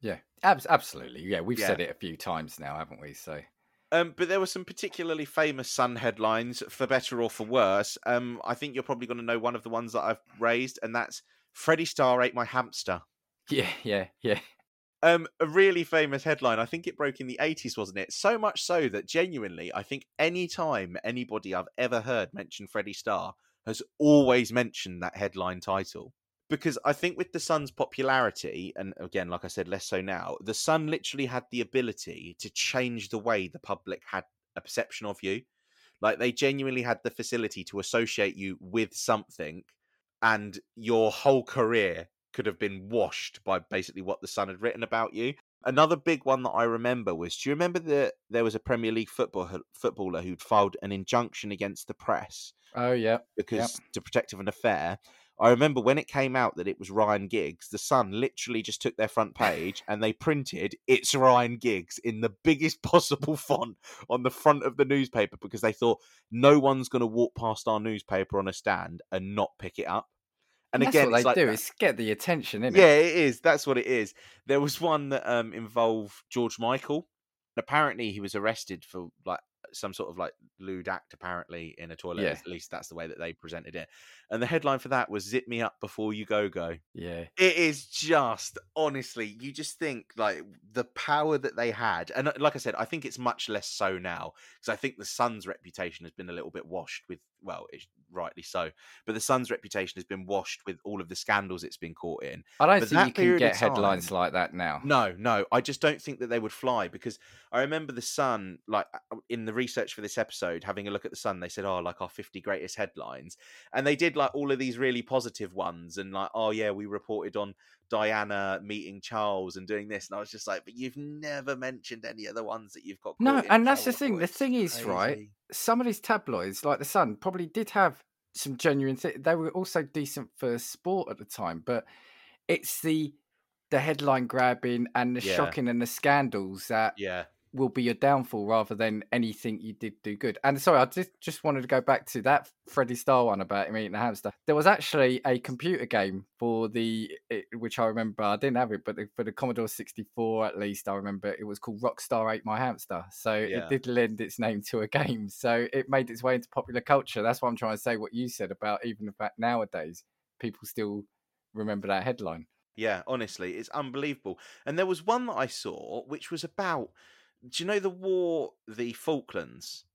Yeah, Abs- absolutely. Yeah, we've Yeah. said it a few times now, haven't we? So Um, but there were some particularly famous Sun headlines, for better or for worse. Um, I think you're probably going to know one of the ones that I've raised, and that's Freddie Starr ate my hamster. yeah, yeah, yeah. Um, a really famous headline. I think it broke in the 80s, wasn't it? So much so that genuinely, I think any time anybody I've ever heard mention Freddie Starr has always mentioned that headline title. Because I think with the Sun's popularity, and again, like I said, less so now, the Sun literally had the ability to change the way the public had a perception of you. Like they genuinely had the facility to associate you with something, and your whole career could have been washed by basically what the Sun had written about you. Another big one that I remember was: Do you remember that there was a Premier League football footballer who'd filed an injunction against the press Oh yeah, because to protect of an affair? I remember when it came out that it was Ryan Giggs, the Sun literally just took their front page and they printed "It's Ryan Giggs" in the biggest possible font on the front of the newspaper because they thought no one's going to walk past our newspaper on a stand and not pick it up. And that's again, what it's they like do that- is get the attention, innit? yeah, it is. That's what it is. There was one that um, involved George Michael. Apparently, he was arrested for like some sort of like lewd act. Apparently, in a toilet. Yeah. At least that's the way that they presented it. And the headline for that was "Zip me up before you go go." yeah. It is just honestly, you just think like the power that they had, and uh, like I said, I think it's much less so now because I think the Sun's reputation has been a little bit washed with, well, it's rightly so, but the Sun's reputation has been washed with all of the scandals it's been caught in. I don't But think you can get headlines like that now. No, no, I just don't think that they would fly because I remember the Sun, like uh, in the research for this episode, having a look at the Sun, they said, "Oh, like our fifty greatest headlines," and they did like all of these really positive ones, and like, "Oh yeah, we reported on Diana meeting Charles and doing this," and I was just like, "But you've never mentioned any of the ones that you've got." No, and that's the thing. The thing is, right? Some of these tabloids, like the Sun, probably did have some genuine. Th- they were also decent for sport at the time, but it's the the headline grabbing and the Yeah. shocking and the scandals that Yeah, will be your downfall rather than anything you did do good. And sorry, I just just wanted to go back to that Freddie Starr one about him eating a hamster. There was actually a computer game for the eh, which I remember. I didn't have it, but for the Commodore sixty four at least, I remember it was called Rockstar Ate My Hamster. So Yeah. it did lend its name to a game. So it made its way into popular culture. That's what I'm trying to say. What you said about even the fact nowadays people still remember that headline. Yeah, honestly, it's unbelievable. And there was one that I saw which was about do you know the war, the Falklands?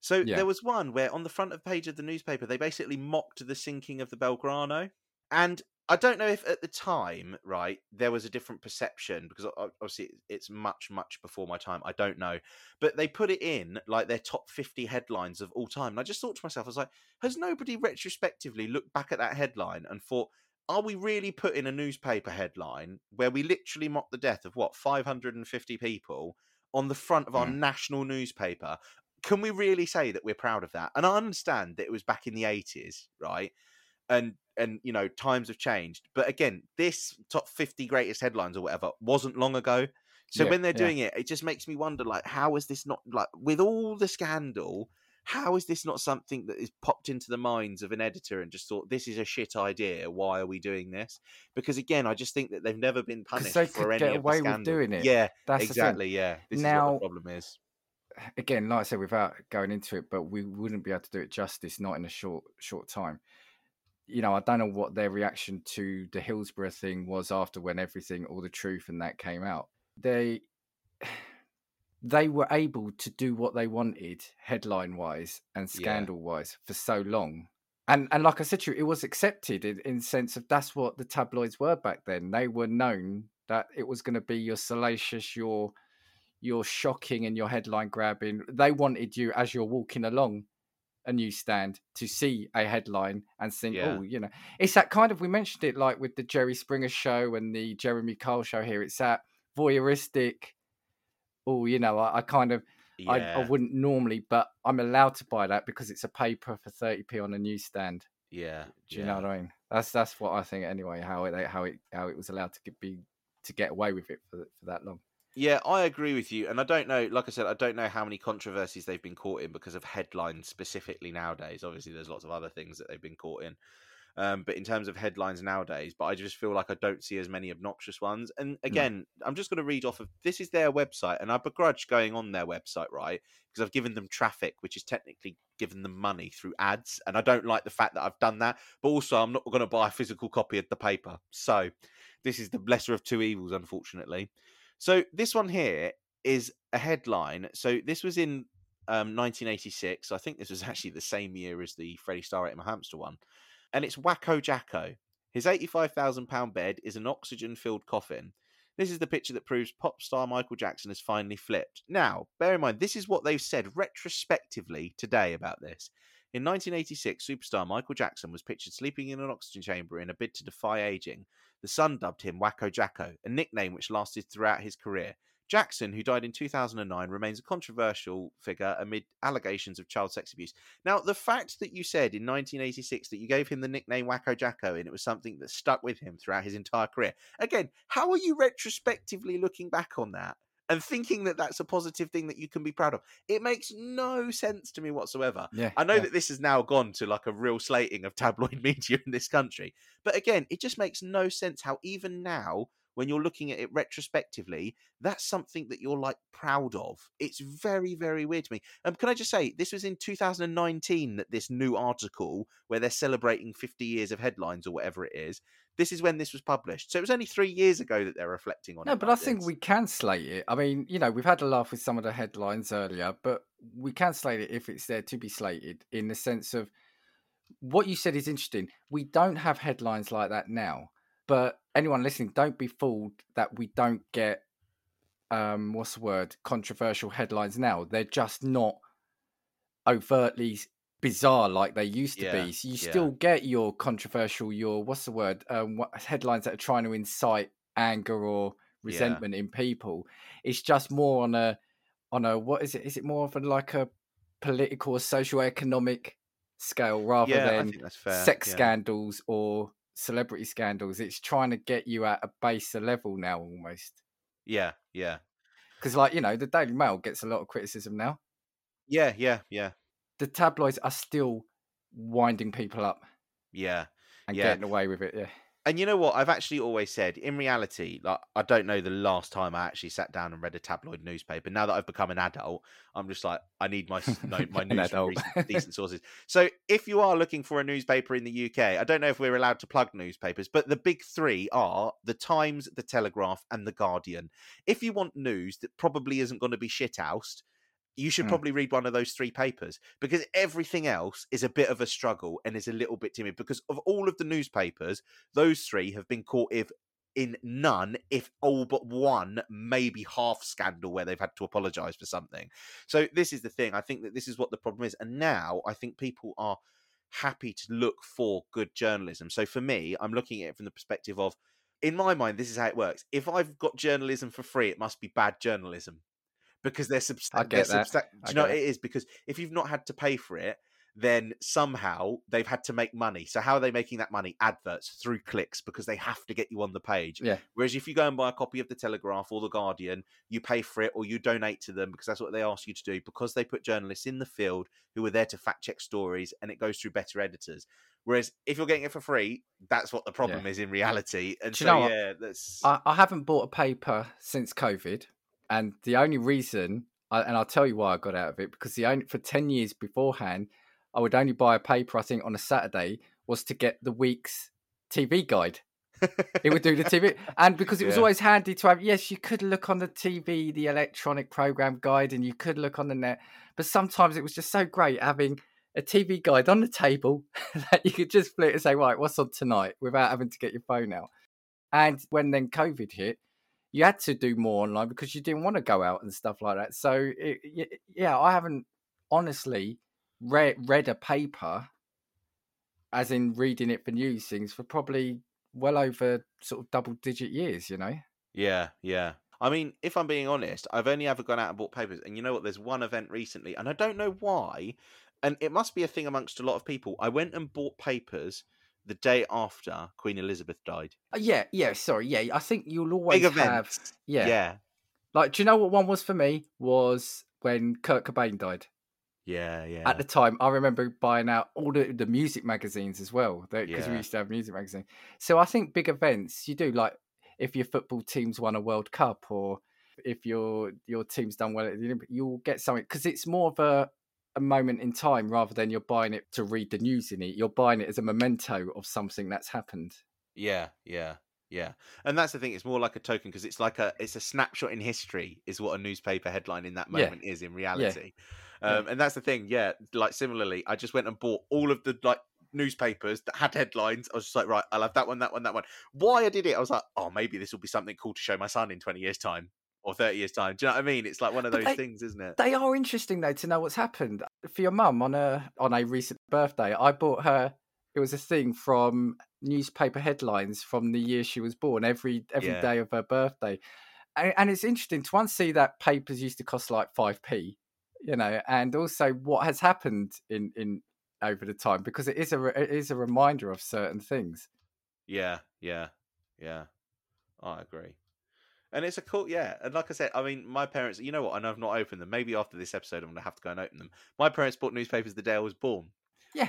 So Yeah. there was one where on the front of page of the newspaper they basically mocked the sinking of the Belgrano. And I don't know if at the time, right, there was a different perception because obviously it's much, much before my time. I don't know. But they put it in like their top 50 headlines of all time. And I just thought to myself, I was like, has nobody retrospectively looked back at that headline and thought, are we really putting a newspaper headline where we literally mock the death of what 550 people on the front of our Mm. national newspaper. Can we really say that we're proud of that? And i understand that it was back in the 80s right? And and you know times have changed. But again this top 50 greatest headlines or whatever wasn't long ago. So Yeah, when they're yeah. doing it it just makes me wonder like how is this not like with all the scandal how is this not something that is popped into the minds of an editor and just thought this is a shit idea? Why are we doing this? Because again, I just think that they've never been punished they for any get of the away with doing it. Yeah, That's exactly. Yeah, this is what Now- the problem is. again, like I said, without going into it, but we wouldn't be able to do it justice, not in a short short time. You know, I don't know what their reaction to the Hillsborough thing was after when everything, all the truth and that came out. They they were able to do what they wanted, headline wise and scandal wise, for so long. And and like I said to you, it was accepted in, in the sense of that's what the tabloids were back then. They were known that it was going to be your salacious, your your shocking and your headline grabbing. They wanted you as you're walking along a newsstand to see a headline and think, Yeah. oh, you know, it's that kind of. We mentioned it like with the Jerry Springer show and the Jeremy Kyle show here. It's that voyeuristic. Oh, you know, I, I kind of, I, Yeah, I wouldn't normally, but I'm allowed to buy that because it's a paper for 30p on a newsstand. yeah. Do you yeah. know what I mean? That's that's what I think anyway. How it how it how it was allowed to get, be to get away with it for for that long. Yeah, I agree with you. And I don't know, like I said, I don't know how many controversies they've been caught in because of headlines specifically nowadays. Obviously, there's lots of other things that they've been caught in. Um, but in terms of headlines nowadays, but I just feel like I don't see as many obnoxious ones. And again, I'm just going to read off of this is their website, and I begrudge going on their website, right? Because I've given them traffic, which is technically given them money through ads, and I don't like the fact that I've done that. But also, I'm not going to buy a physical copy of the paper. So this is the lesser of two evils, unfortunately. So this one here is a headline. So this was in um, 1986. I think this was actually the same year as the Freddie Starr at my hamster one, and it's Wacko Jacko. His 85,000 pound bed is an oxygen filled coffin. This is the picture that proves pop star Michael Jackson has finally flipped. Now, bear in mind, this is what they've said retrospectively today about this. In 1986, superstar Michael Jackson was pictured sleeping in an oxygen chamber in a bid to defy aging. The Sun dubbed him Wacko Jacko, a nickname which lasted throughout his career. Jackson, who died in 2009, remains a controversial figure amid allegations of child sex abuse. Now, the fact that you said in 1986 that you gave him the nickname Wacko Jacko and it was something that stuck with him throughout his entire career, again, how are you retrospectively looking back on that and thinking that that's a positive thing that you can be proud of? It makes no sense to me whatsoever. Yeah, I know yeah. that this has now gone to like a real slating of tabloid media in this country. But again, it just makes no sense how even now, when you're looking at it retrospectively, that's something that you're like proud of. It's very, very weird to me. Um, can I just say, this was in 2019 that this new article where they're celebrating 50 years of headlines or whatever it is. This is when this was published. So it was only three years ago that they're reflecting on No, it. No, but I like think we can slate it. I mean, you know, we've had a laugh with some of the headlines earlier, but we can slate it if it's there to be slated in the sense of what you said is interesting. We don't have headlines like that now, but anyone listening, don't be fooled that we don't get um what's the word controversial headlines now. They're just not overtly bizarre like they used to Yeah, be. So you yeah. still get your controversial, your what's the word, um, what, headlines that are trying to incite anger or Yeah. resentment in people. It's just more on a on a what is it? Is it more of a like a political or socio-economic scale rather yeah, than think that's fair. sex yeah. scandals or celebrity scandals? It's trying to get you at a baser level now almost. Yeah, yeah, Because like you know, the Daily Mail gets a lot of criticism now. yeah, yeah, yeah, The tabloids are still winding people up yeah. and Yeah. getting away with it. Yeah. And you know what? I've actually always said, in reality, like I don't know the last time I actually sat down and read a tabloid newspaper. Now that I've become an adult, I'm just like, I need my no, my news from recent, decent sources. So if you are looking for a newspaper in the UK, I don't know if we're allowed to plug newspapers, but the big three are the Times, the Telegraph, and the Guardian. If you want news that probably isn't going to be shithoused, you should Mm. probably read one of those three papers because everything else is a bit of a struggle and is a little bit timid because of all of the newspapers those three have been caught if in none, if all but one, maybe half scandal where they've had to apologize for something. So this is the thing. I think that this is what the problem is, and now I think people are happy to look for good journalism. So for me, I'm looking at it from the perspective of, in my mind, this is how it works. If I've got journalism for free, it must be bad journalism because they're, subst- I they're substa- Do you know it is? Because if you've not had to pay for it, then somehow they've had to make money. So how are they making that money? Adverts through clicks because they have to get you on the page. Yeah. Whereas if you go and buy a copy of the Telegraph or the Guardian, you pay for it or you donate to them because that's what they ask you to do because they put journalists in the field who are there to fact check stories and it goes through better editors. Whereas if you're getting it for free, that's what the problem is in reality. And Do so you know yeah, that's I, I haven't bought a paper since COVID, and the only reason, I, and I'll tell you why I got out of it, because the only for ten years beforehand, I would only buy a paper. I think on a Saturday was to get the week's TV guide. It would do the TV, and because it was Yeah. always handy to have. Yes, you could look on the TV, the electronic program guide, and you could look on the net. But sometimes it was just so great having a TV guide on the table that you could just flip and say, right, what's on tonight, without having to get your phone out. And when then COVID hit, you had to do more online because you didn't want to go out and stuff like that. So it, yeah, I haven't honestly read read a paper, as in reading it for news things, for probably well over sort of double digit years. You know. Yeah, yeah. I mean, if I'm being honest, I've only ever gone out and bought papers. And you know what? There's one event recently, and I don't know why, and it must be a thing amongst a lot of people. I went and bought papers the day after Queen Elizabeth died. Uh, Yeah, yeah. Sorry, yeah. I think you'll always Big have. events. Yeah. yeah, Like, do you know what one was for me? Was when Kurt Cobain died. yeah, yeah. At the time, I remember buying out all the, the music magazines as well, because we used to have music magazine. So I think big events you do like if your football team's won a World Cup or if your your team's done well at the Olympics, you'll get something because it's more of a a moment in time rather than you're buying it to read the news in it. You're buying it as a memento of something that's happened. Yeah, yeah, yeah. And that's the thing. It's more like a token because it's like a it's a snapshot in history. Is what a newspaper headline in that Yeah. moment is in reality. Yeah. Um, and that's the thing. Yeah, like similarly, I just went and bought all of the like newspapers that had headlines. I was just like, right, I'll have that one, that one, that one. Why I did it, I was like, oh, maybe this will be something cool to show my son in twenty years' time or thirty years' time. Do you know what I mean? It's like one of those they- things, isn't it? They are interesting though to know what's happened for your mum on a on a recent birthday. I bought her. It was a thing from newspaper headlines from the year she was born. Every every day Yeah. of her birthday, and, and it's interesting to once see that papers used to cost like five p, you know, and also what has happened in in over the time because it is a it is a reminder of certain things. Yeah, yeah, yeah. I agree. And it's a cool, yeah. And like I said, I mean, my parents, you know what? And I've not opened them. Maybe after this episode, I'm going to have to go and open them. My parents bought newspapers the day I was born. Yeah.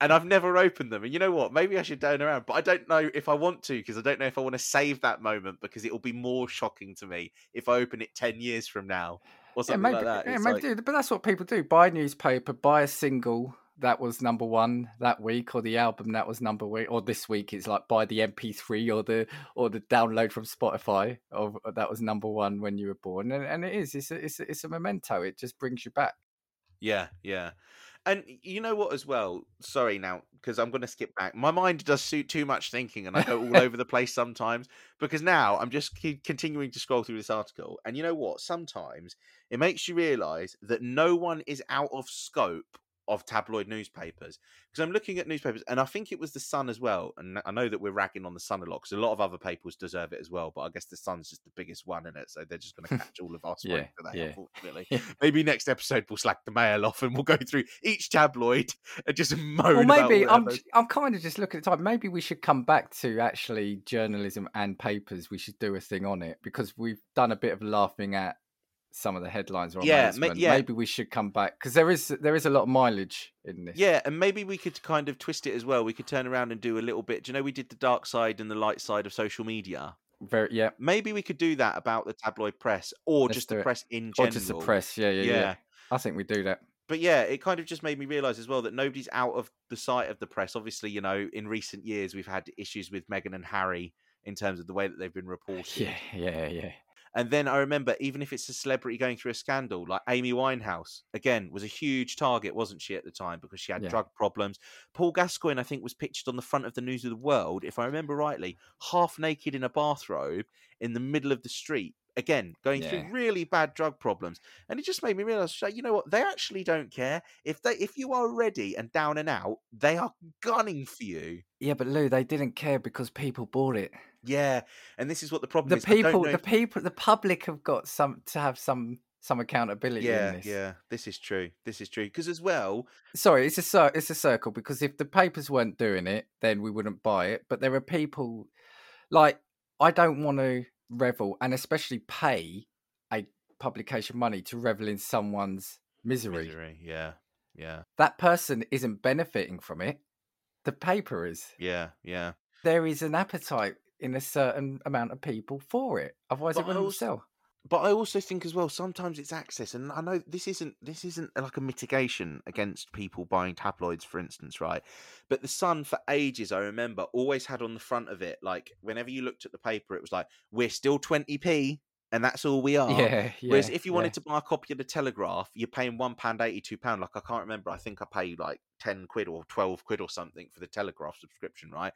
And I've never opened them. And you know what? Maybe I should turn around, but I don't know if I want to because I don't know if I want to save that moment because it will be more shocking to me if I open it 10 years from now or Yeah, something maybe, like that. yeah, It's maybe like- But that's what people do: buy a newspaper, buy a single that was number one that week, or the album that was number week, or this week it's like by the MP3 or the or the download from Spotify of uh, that was number one when you were born, and, and it is. It's a, it's a, it's a memento. It just brings you back. Yeah, yeah. And you know what, as well? Sorry now, because I'm going to skip back. My mind does suit too much thinking, and I go all over the place sometimes. Because now I'm just continuing to scroll through this article, and you know what? Sometimes it makes you realise that no one is out of scope of tabloid newspapers. Because I'm looking at newspapers, and I think it was the Sun as well. And I know that we're ragging on the Sun a lot, because a lot of other papers deserve it as well. But I guess the Sun's just the biggest one in it, so they're just going to catch all of us Yeah, today, yeah. unfortunately maybe next episode we'll slack the mail off and we'll go through each tabloid and just moan. Well, maybe I'm I'm kind of just looking at the time. Maybe we should come back to actually journalism and papers. We should do a thing on it because we've done a bit of laughing at some of the headlines or Yeah, ma- yeah. Maybe we should come back because there is there is a lot of mileage in this. Yeah, and maybe we could kind of twist it as well. We could turn around and do a little bit. Do you know we did the dark side and the light side of social media? very yeah. Maybe we could do that about the tabloid press or Let's just the it. press in general Or just the press. Yeah, yeah, yeah, Yeah. I think we do that. But yeah, it kind of just made me realize as well that nobody's out of the sight of the press. Obviously, you know, in recent years we've had issues with Meghan and Harry in terms of the way that they've been reported. Yeah, yeah, yeah. And then I remember, even if it's a celebrity going through a scandal, like Amy Winehouse, again, was a huge target, wasn't she, at the time, because she had Yeah. drug problems. Paul Gascoigne, I think, was pictured on the front of the News of the World, if I remember rightly, half naked in a bathrobe in the middle of the street. Again, going Yeah. through really bad drug problems, and it just made me realize, you know what? They actually don't care if they, if you are ready and down and out, they are gunning for you. Yeah, but Lou, they didn't care because people bought it. Yeah, and this is what the problem The is. People, the if- people, the public have got some to have some some accountability in Yeah, this. yeah. This is true. This is true because as well. Sorry, it's a it's a circle because if the papers weren't doing it, then we wouldn't buy it. But there are people like I don't want to revel and especially pay a publication money to revel in someone's misery. Misery. Yeah, yeah, That person isn't benefiting from it. The paper is. yeah, yeah. There is an appetite in a certain amount of people for it. Otherwise, But it wouldn't also- sell. But I also think as well sometimes it's access, and I know this isn't this isn't like a mitigation against people buying tabloids, for instance, right? But the Sun for ages, I remember, always had on the front of it, like whenever you looked at the paper, it was like we're still twenty p, and that's all we are. Yeah, yeah. Whereas if you wanted yeah. to buy a copy of the Telegraph, you're paying one pound eighty, two pound. Like I can't remember. I think I paid like ten quid or twelve quid or something for the Telegraph subscription, right?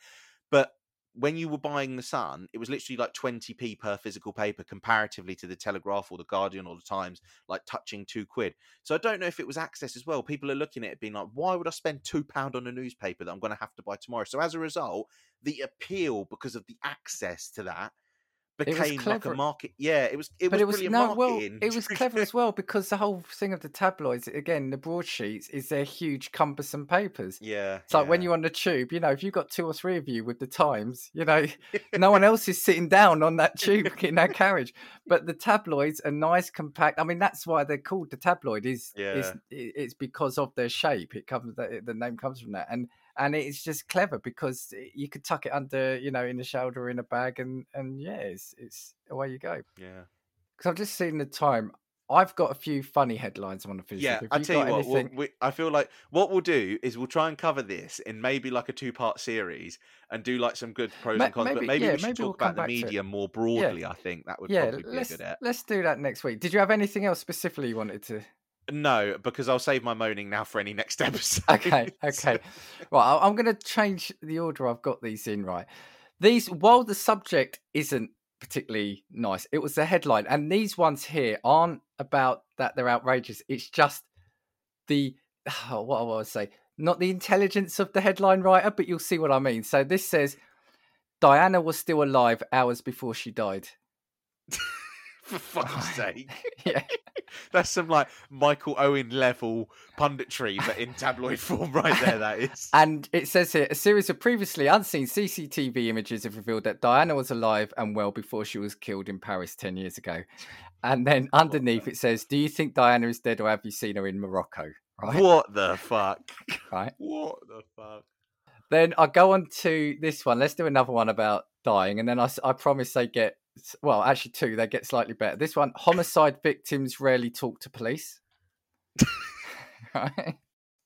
But when you were buying the Sun, it was literally like twenty p per physical paper, comparatively to the Telegraph or the Guardian or the Times, like touching two quid. So I don't know if it was access as well. People are looking at it being like, why would I spend two pound on a newspaper that I'm going to have to buy tomorrow? So as a result, the appeal because of the access to that became like a market. Yeah, it was. It but was it was no, well, it was clever as well because the whole thing of the tabloids, again, the broadsheets, is they're huge, cumbersome papers. Yeah. It's like when you're on the tube, you know, if you've got two or three of you with the Times, you know, no one else is sitting down on that tube in that carriage. But the tabloids are nice, compact. I mean, that's why they're called the tabloid. Is is Yeah. i- it's because of their shape. It comes the, the name comes from that, and and it's just clever because you could tuck it under, you know, in the shoulder or in a bag, and and yeah, it's it's away you go. Yeah. Because I've just seen the time. I've got a few funny headlines I want to finish. Yeah. I tell you what. we'll- we, I feel like what we'll do is we'll try and cover this in maybe like a two-part series and do like some good pros Ma- and cons. but maybe- maybe yeah, we should maybe we'll talk about the back to it. media more broadly. I think that would yeah, probably be good let's do that next week. Did you have anything else specifically you wanted to? No, because I'll save my moaning now for any next episode. Okay, okay. Well, I- I'm going to change the order I've got these in. Right, these while the subject isn't particularly nice, it was the headline, and these ones here aren't about that they're outrageous. It's just the what I want to say, not the intelligence of the headline writer, but you'll see what I mean. So this says Diana was still alive hours before she died. for fuck's sake. yeah. That's some like Michael Owen level punditry, but in tabloid form, right there. That is. And it says here a series of previously unseen CCTV images have revealed that Diana was alive and well before she was killed in Paris 10 years ago. And then underneath it says, Do you think Diana is dead or have you seen her in Morocco? Right. What the fuck? Right. What the fuck? Then I go on to this one. Let's do another one about dying. And then I promise they get, well, actually, two, they get slightly better. This one homicide victims rarely talk to police. right.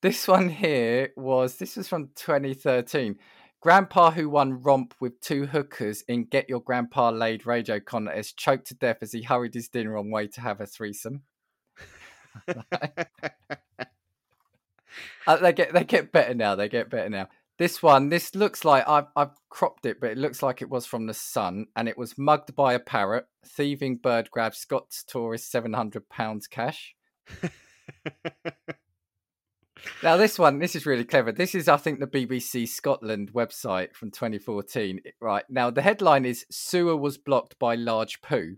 This one here was, this was from 2013. Grandpa who won romp with two hookers in Get Your Grandpa Laid radio contest choked to death as he hurried his dinner on way to have a threesome. Uh, they get they get better now. They get better now. This one, this looks like I've I've cropped it, but it looks like it was from the Sun, and it was mugged by a parrot. Thieving bird grabs Scots tourist seven hundred pounds cash. Now this one, this is really clever. This is, I think, the BBC Scotland website from 2014. Right now, the headline is "Sewer was blocked by large poo."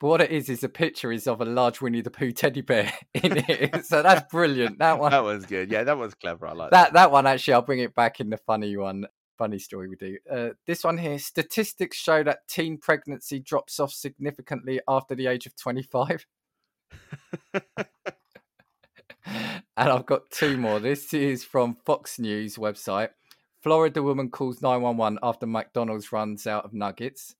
But what it is is a picture is of a large Winnie the Pooh teddy bear in it. so that's brilliant. That one, that one's good. Yeah, that one's clever. I like that that one actually, I'll bring it back in the funny one, funny story we do. Uh, this one here, statistics show that teen pregnancy drops off significantly after the age of 25. and I've got two more. This is from Fox News website. Florida woman calls 911 after McDonald's runs out of nuggets,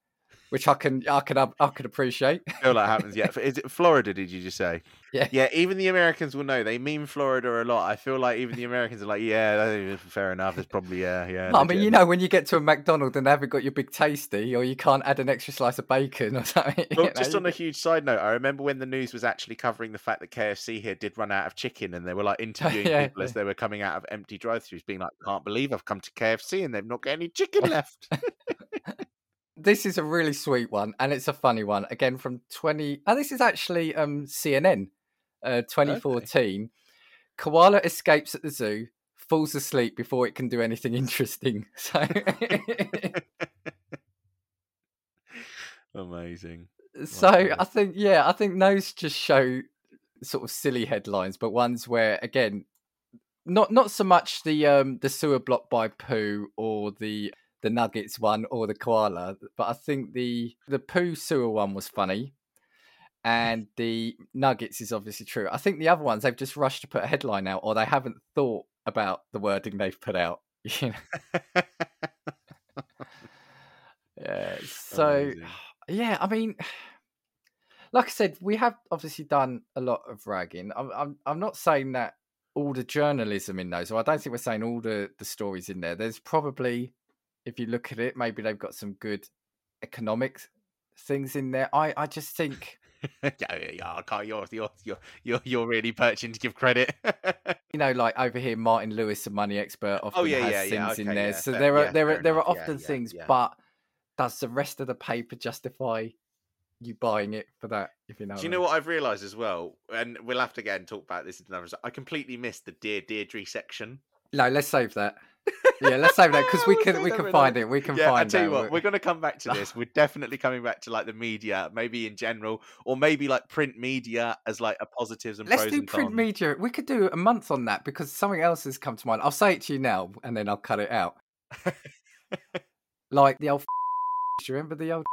which I can I can I can appreciate. I feel like happens. Yeah, is it Florida? Did you just say? Yeah. Yeah. Even the Americans will know. They mean Florida a lot. I feel like even the Americans are like, yeah, that- fair enough. It's probably yeah, yeah. I mean, you know, when you get to a McDonald's and they haven't got your big tasty, or you can't add an extra slice of bacon or something. Well, just you on a huge side note, I remember when the news was actually covering the fact that KFC here did run out of chicken, and they were like interviewing Yeah, people as they were coming out of empty drive-throughs, being like, "Can't believe I've come to KFC and they've not got any chicken left." This is a really sweet one, and it's a funny one. Again, from twenty. Oh, this is actually um CNN, uh, 2014. Koala escapes at the zoo, falls asleep before it can do anything interesting. So, Amazing. So. I think, yeah, I think those just show sort of silly headlines, but ones where, again, not not so much the um the sewer block by poo or the the nuggets one or the koala, but I think the the poo sewer one was funny, and the nuggets is obviously true. I think the other ones they've just rushed to put a headline out, or they haven't thought about the wording they've put out. You know? Yeah. So Amazing. yeah, I mean, like I said, we have obviously done a lot of ragging. I'm I'm I'm not saying that all the journalism in those, or I don't think we're saying all the the stories in there. There's probably, if you look at it, maybe they've got some good economics things in there. I I just think. yeah, yeah, yeah. I can't. You're, you're, you're, you're, you're really perching to give credit. You know, like over here, Martin Lewis, a money expert, oh, often Oh, yeah, has yeah, things yeah, in there. so fair- there are there are there are often things, but does the rest of the paper justify you buying it for that? If you know, Do what you know what I've realised as well? And we'll have to again talk about this in another. I completely missed the Dear Deirdre section. No, let's save that. Yeah, let's save that because we can we can find it. We can yeah, I find tell you what, we're going to come back to this. We're definitely coming back to like the media, maybe in general, or maybe like print media as like a positives and Let's do and print cons. media. We could do a month on that because something else has come to mind. I'll say it to you now, and then I'll cut it out. like the old. Do you remember the old?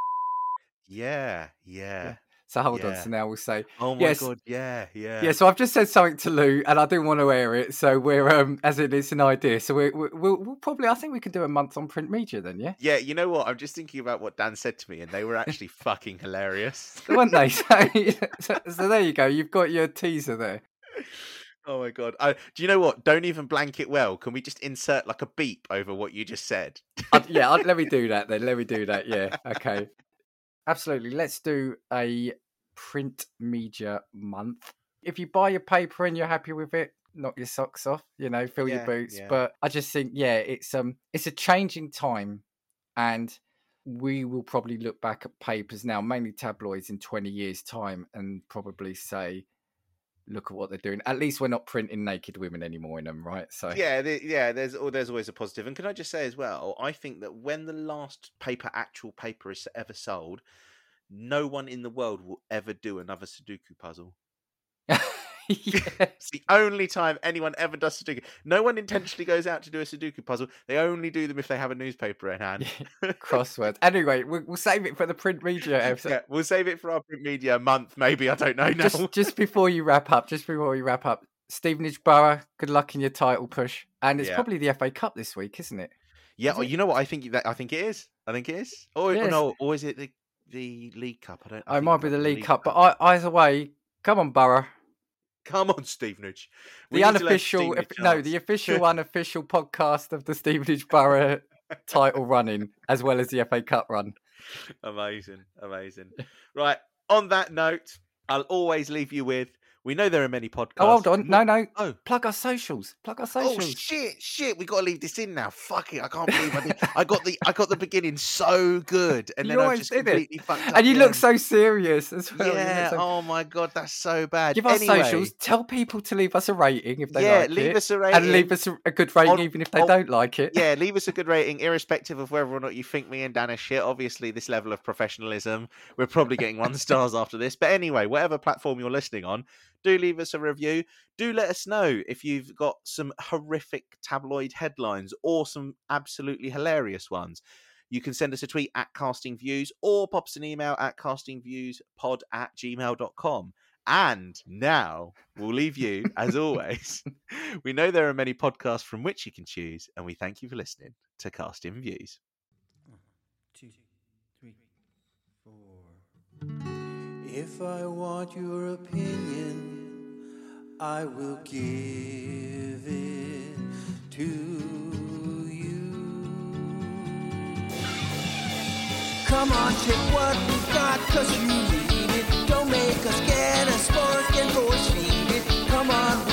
Yeah, yeah. So hold on. Yeah. So now we'll say Oh my Yes. god, yeah, yeah. yeah. So I've just said something to Lou, and I didn't want to air it. So we're um as it is an idea. So we we we'll, we'll probably I think we could do a month on print media then. Yeah, Yeah, you know what? I'm just thinking about what Dan said to me, and they were actually fucking hilarious. weren't they? So, so, so there you go. You've got your teaser there. Oh my god! I, do you know what? Don't even blank it well. Can we just insert like a beep over what you just said? I'd- yeah, I'd, let me do that then. Let me do that. Yeah, okay. Absolutely. Let's do a print media month. If you buy your paper and you're happy with it, knock your socks off. You know, fill your boots. yeah. But I just think, yeah, it's um, it's a changing time, and we will probably look back at papers now, mainly tabloids, in 20 years' time, and probably say. Look at what they're doing. At least we're not printing naked women anymore in them, right? So Yeah, the, yeah. There's oh, there's always a positive. And can I just say as well? I think that when the last paper, actual paper, is ever sold, no one in the world will ever do another Sudoku puzzle. It's the only time anyone ever does Sudoku. No one intentionally goes out to do a Sudoku puzzle. They only do them if they have a newspaper in hand. crosswords. Anyway, we'll, we'll save it for the print media episode. Yeah, we'll save it for our print media month, maybe. I don't know now. Just, just before you wrap up, just before we wrap up, Stevenage Borough, good luck in your title push. And it's Yeah. probably the FA Cup this week, isn't it? yeah, is oh, you know what? I think that I think it is. I think it is. Or Yes. no, or is it the the League Cup? I don't. Oh, I it might be the League Cup, but I, either way, come on, Borough. Come on, Stevenage. We The need to let unofficial, Stevenage no, the official, unofficial podcast of the Stevenage Borough title running, as well as the FA Cup run. Amazing, amazing. Right. On that note, I'll always leave you with. We know there are many podcasts. Oh, hold on. No, no. Oh. Plug our socials. Plug our socials. Oh socials. shit! Shit! We got to leave this in now. Fuck it! I can't believe I did. I got the I got the beginning so good, and then I just did it. completely fucked up. and you look end. so serious as well. Yeah. so- Oh my god, that's so bad. Give us anyway, socials. Tell people to leave us a rating if they like it. yeah, like leave it. us a rating. and leave us a, a good rating On- even if they on- don't like it. yeah, leave us a good rating, irrespective of whether or not you think me and Dan are shit. Obviously, this level of professionalism, we're probably getting one stars after this. But anyway, whatever platform you're listening on, do leave us a review. Do let us know if you've got some horrific tabloid headlines or some absolutely hilarious ones. You can send us a tweet at casting views or pop us an email at castingviewspod at gmail.com. And now we'll leave you, as always. we know there are many podcasts from which you can choose, and we thank you for listening to Casting Views. Uh-huh. two, three, four. If I want your opinion, I will give it to you. Come on, take what we've got, cause you need it. Don't make us get a sport and force feed it. Come on,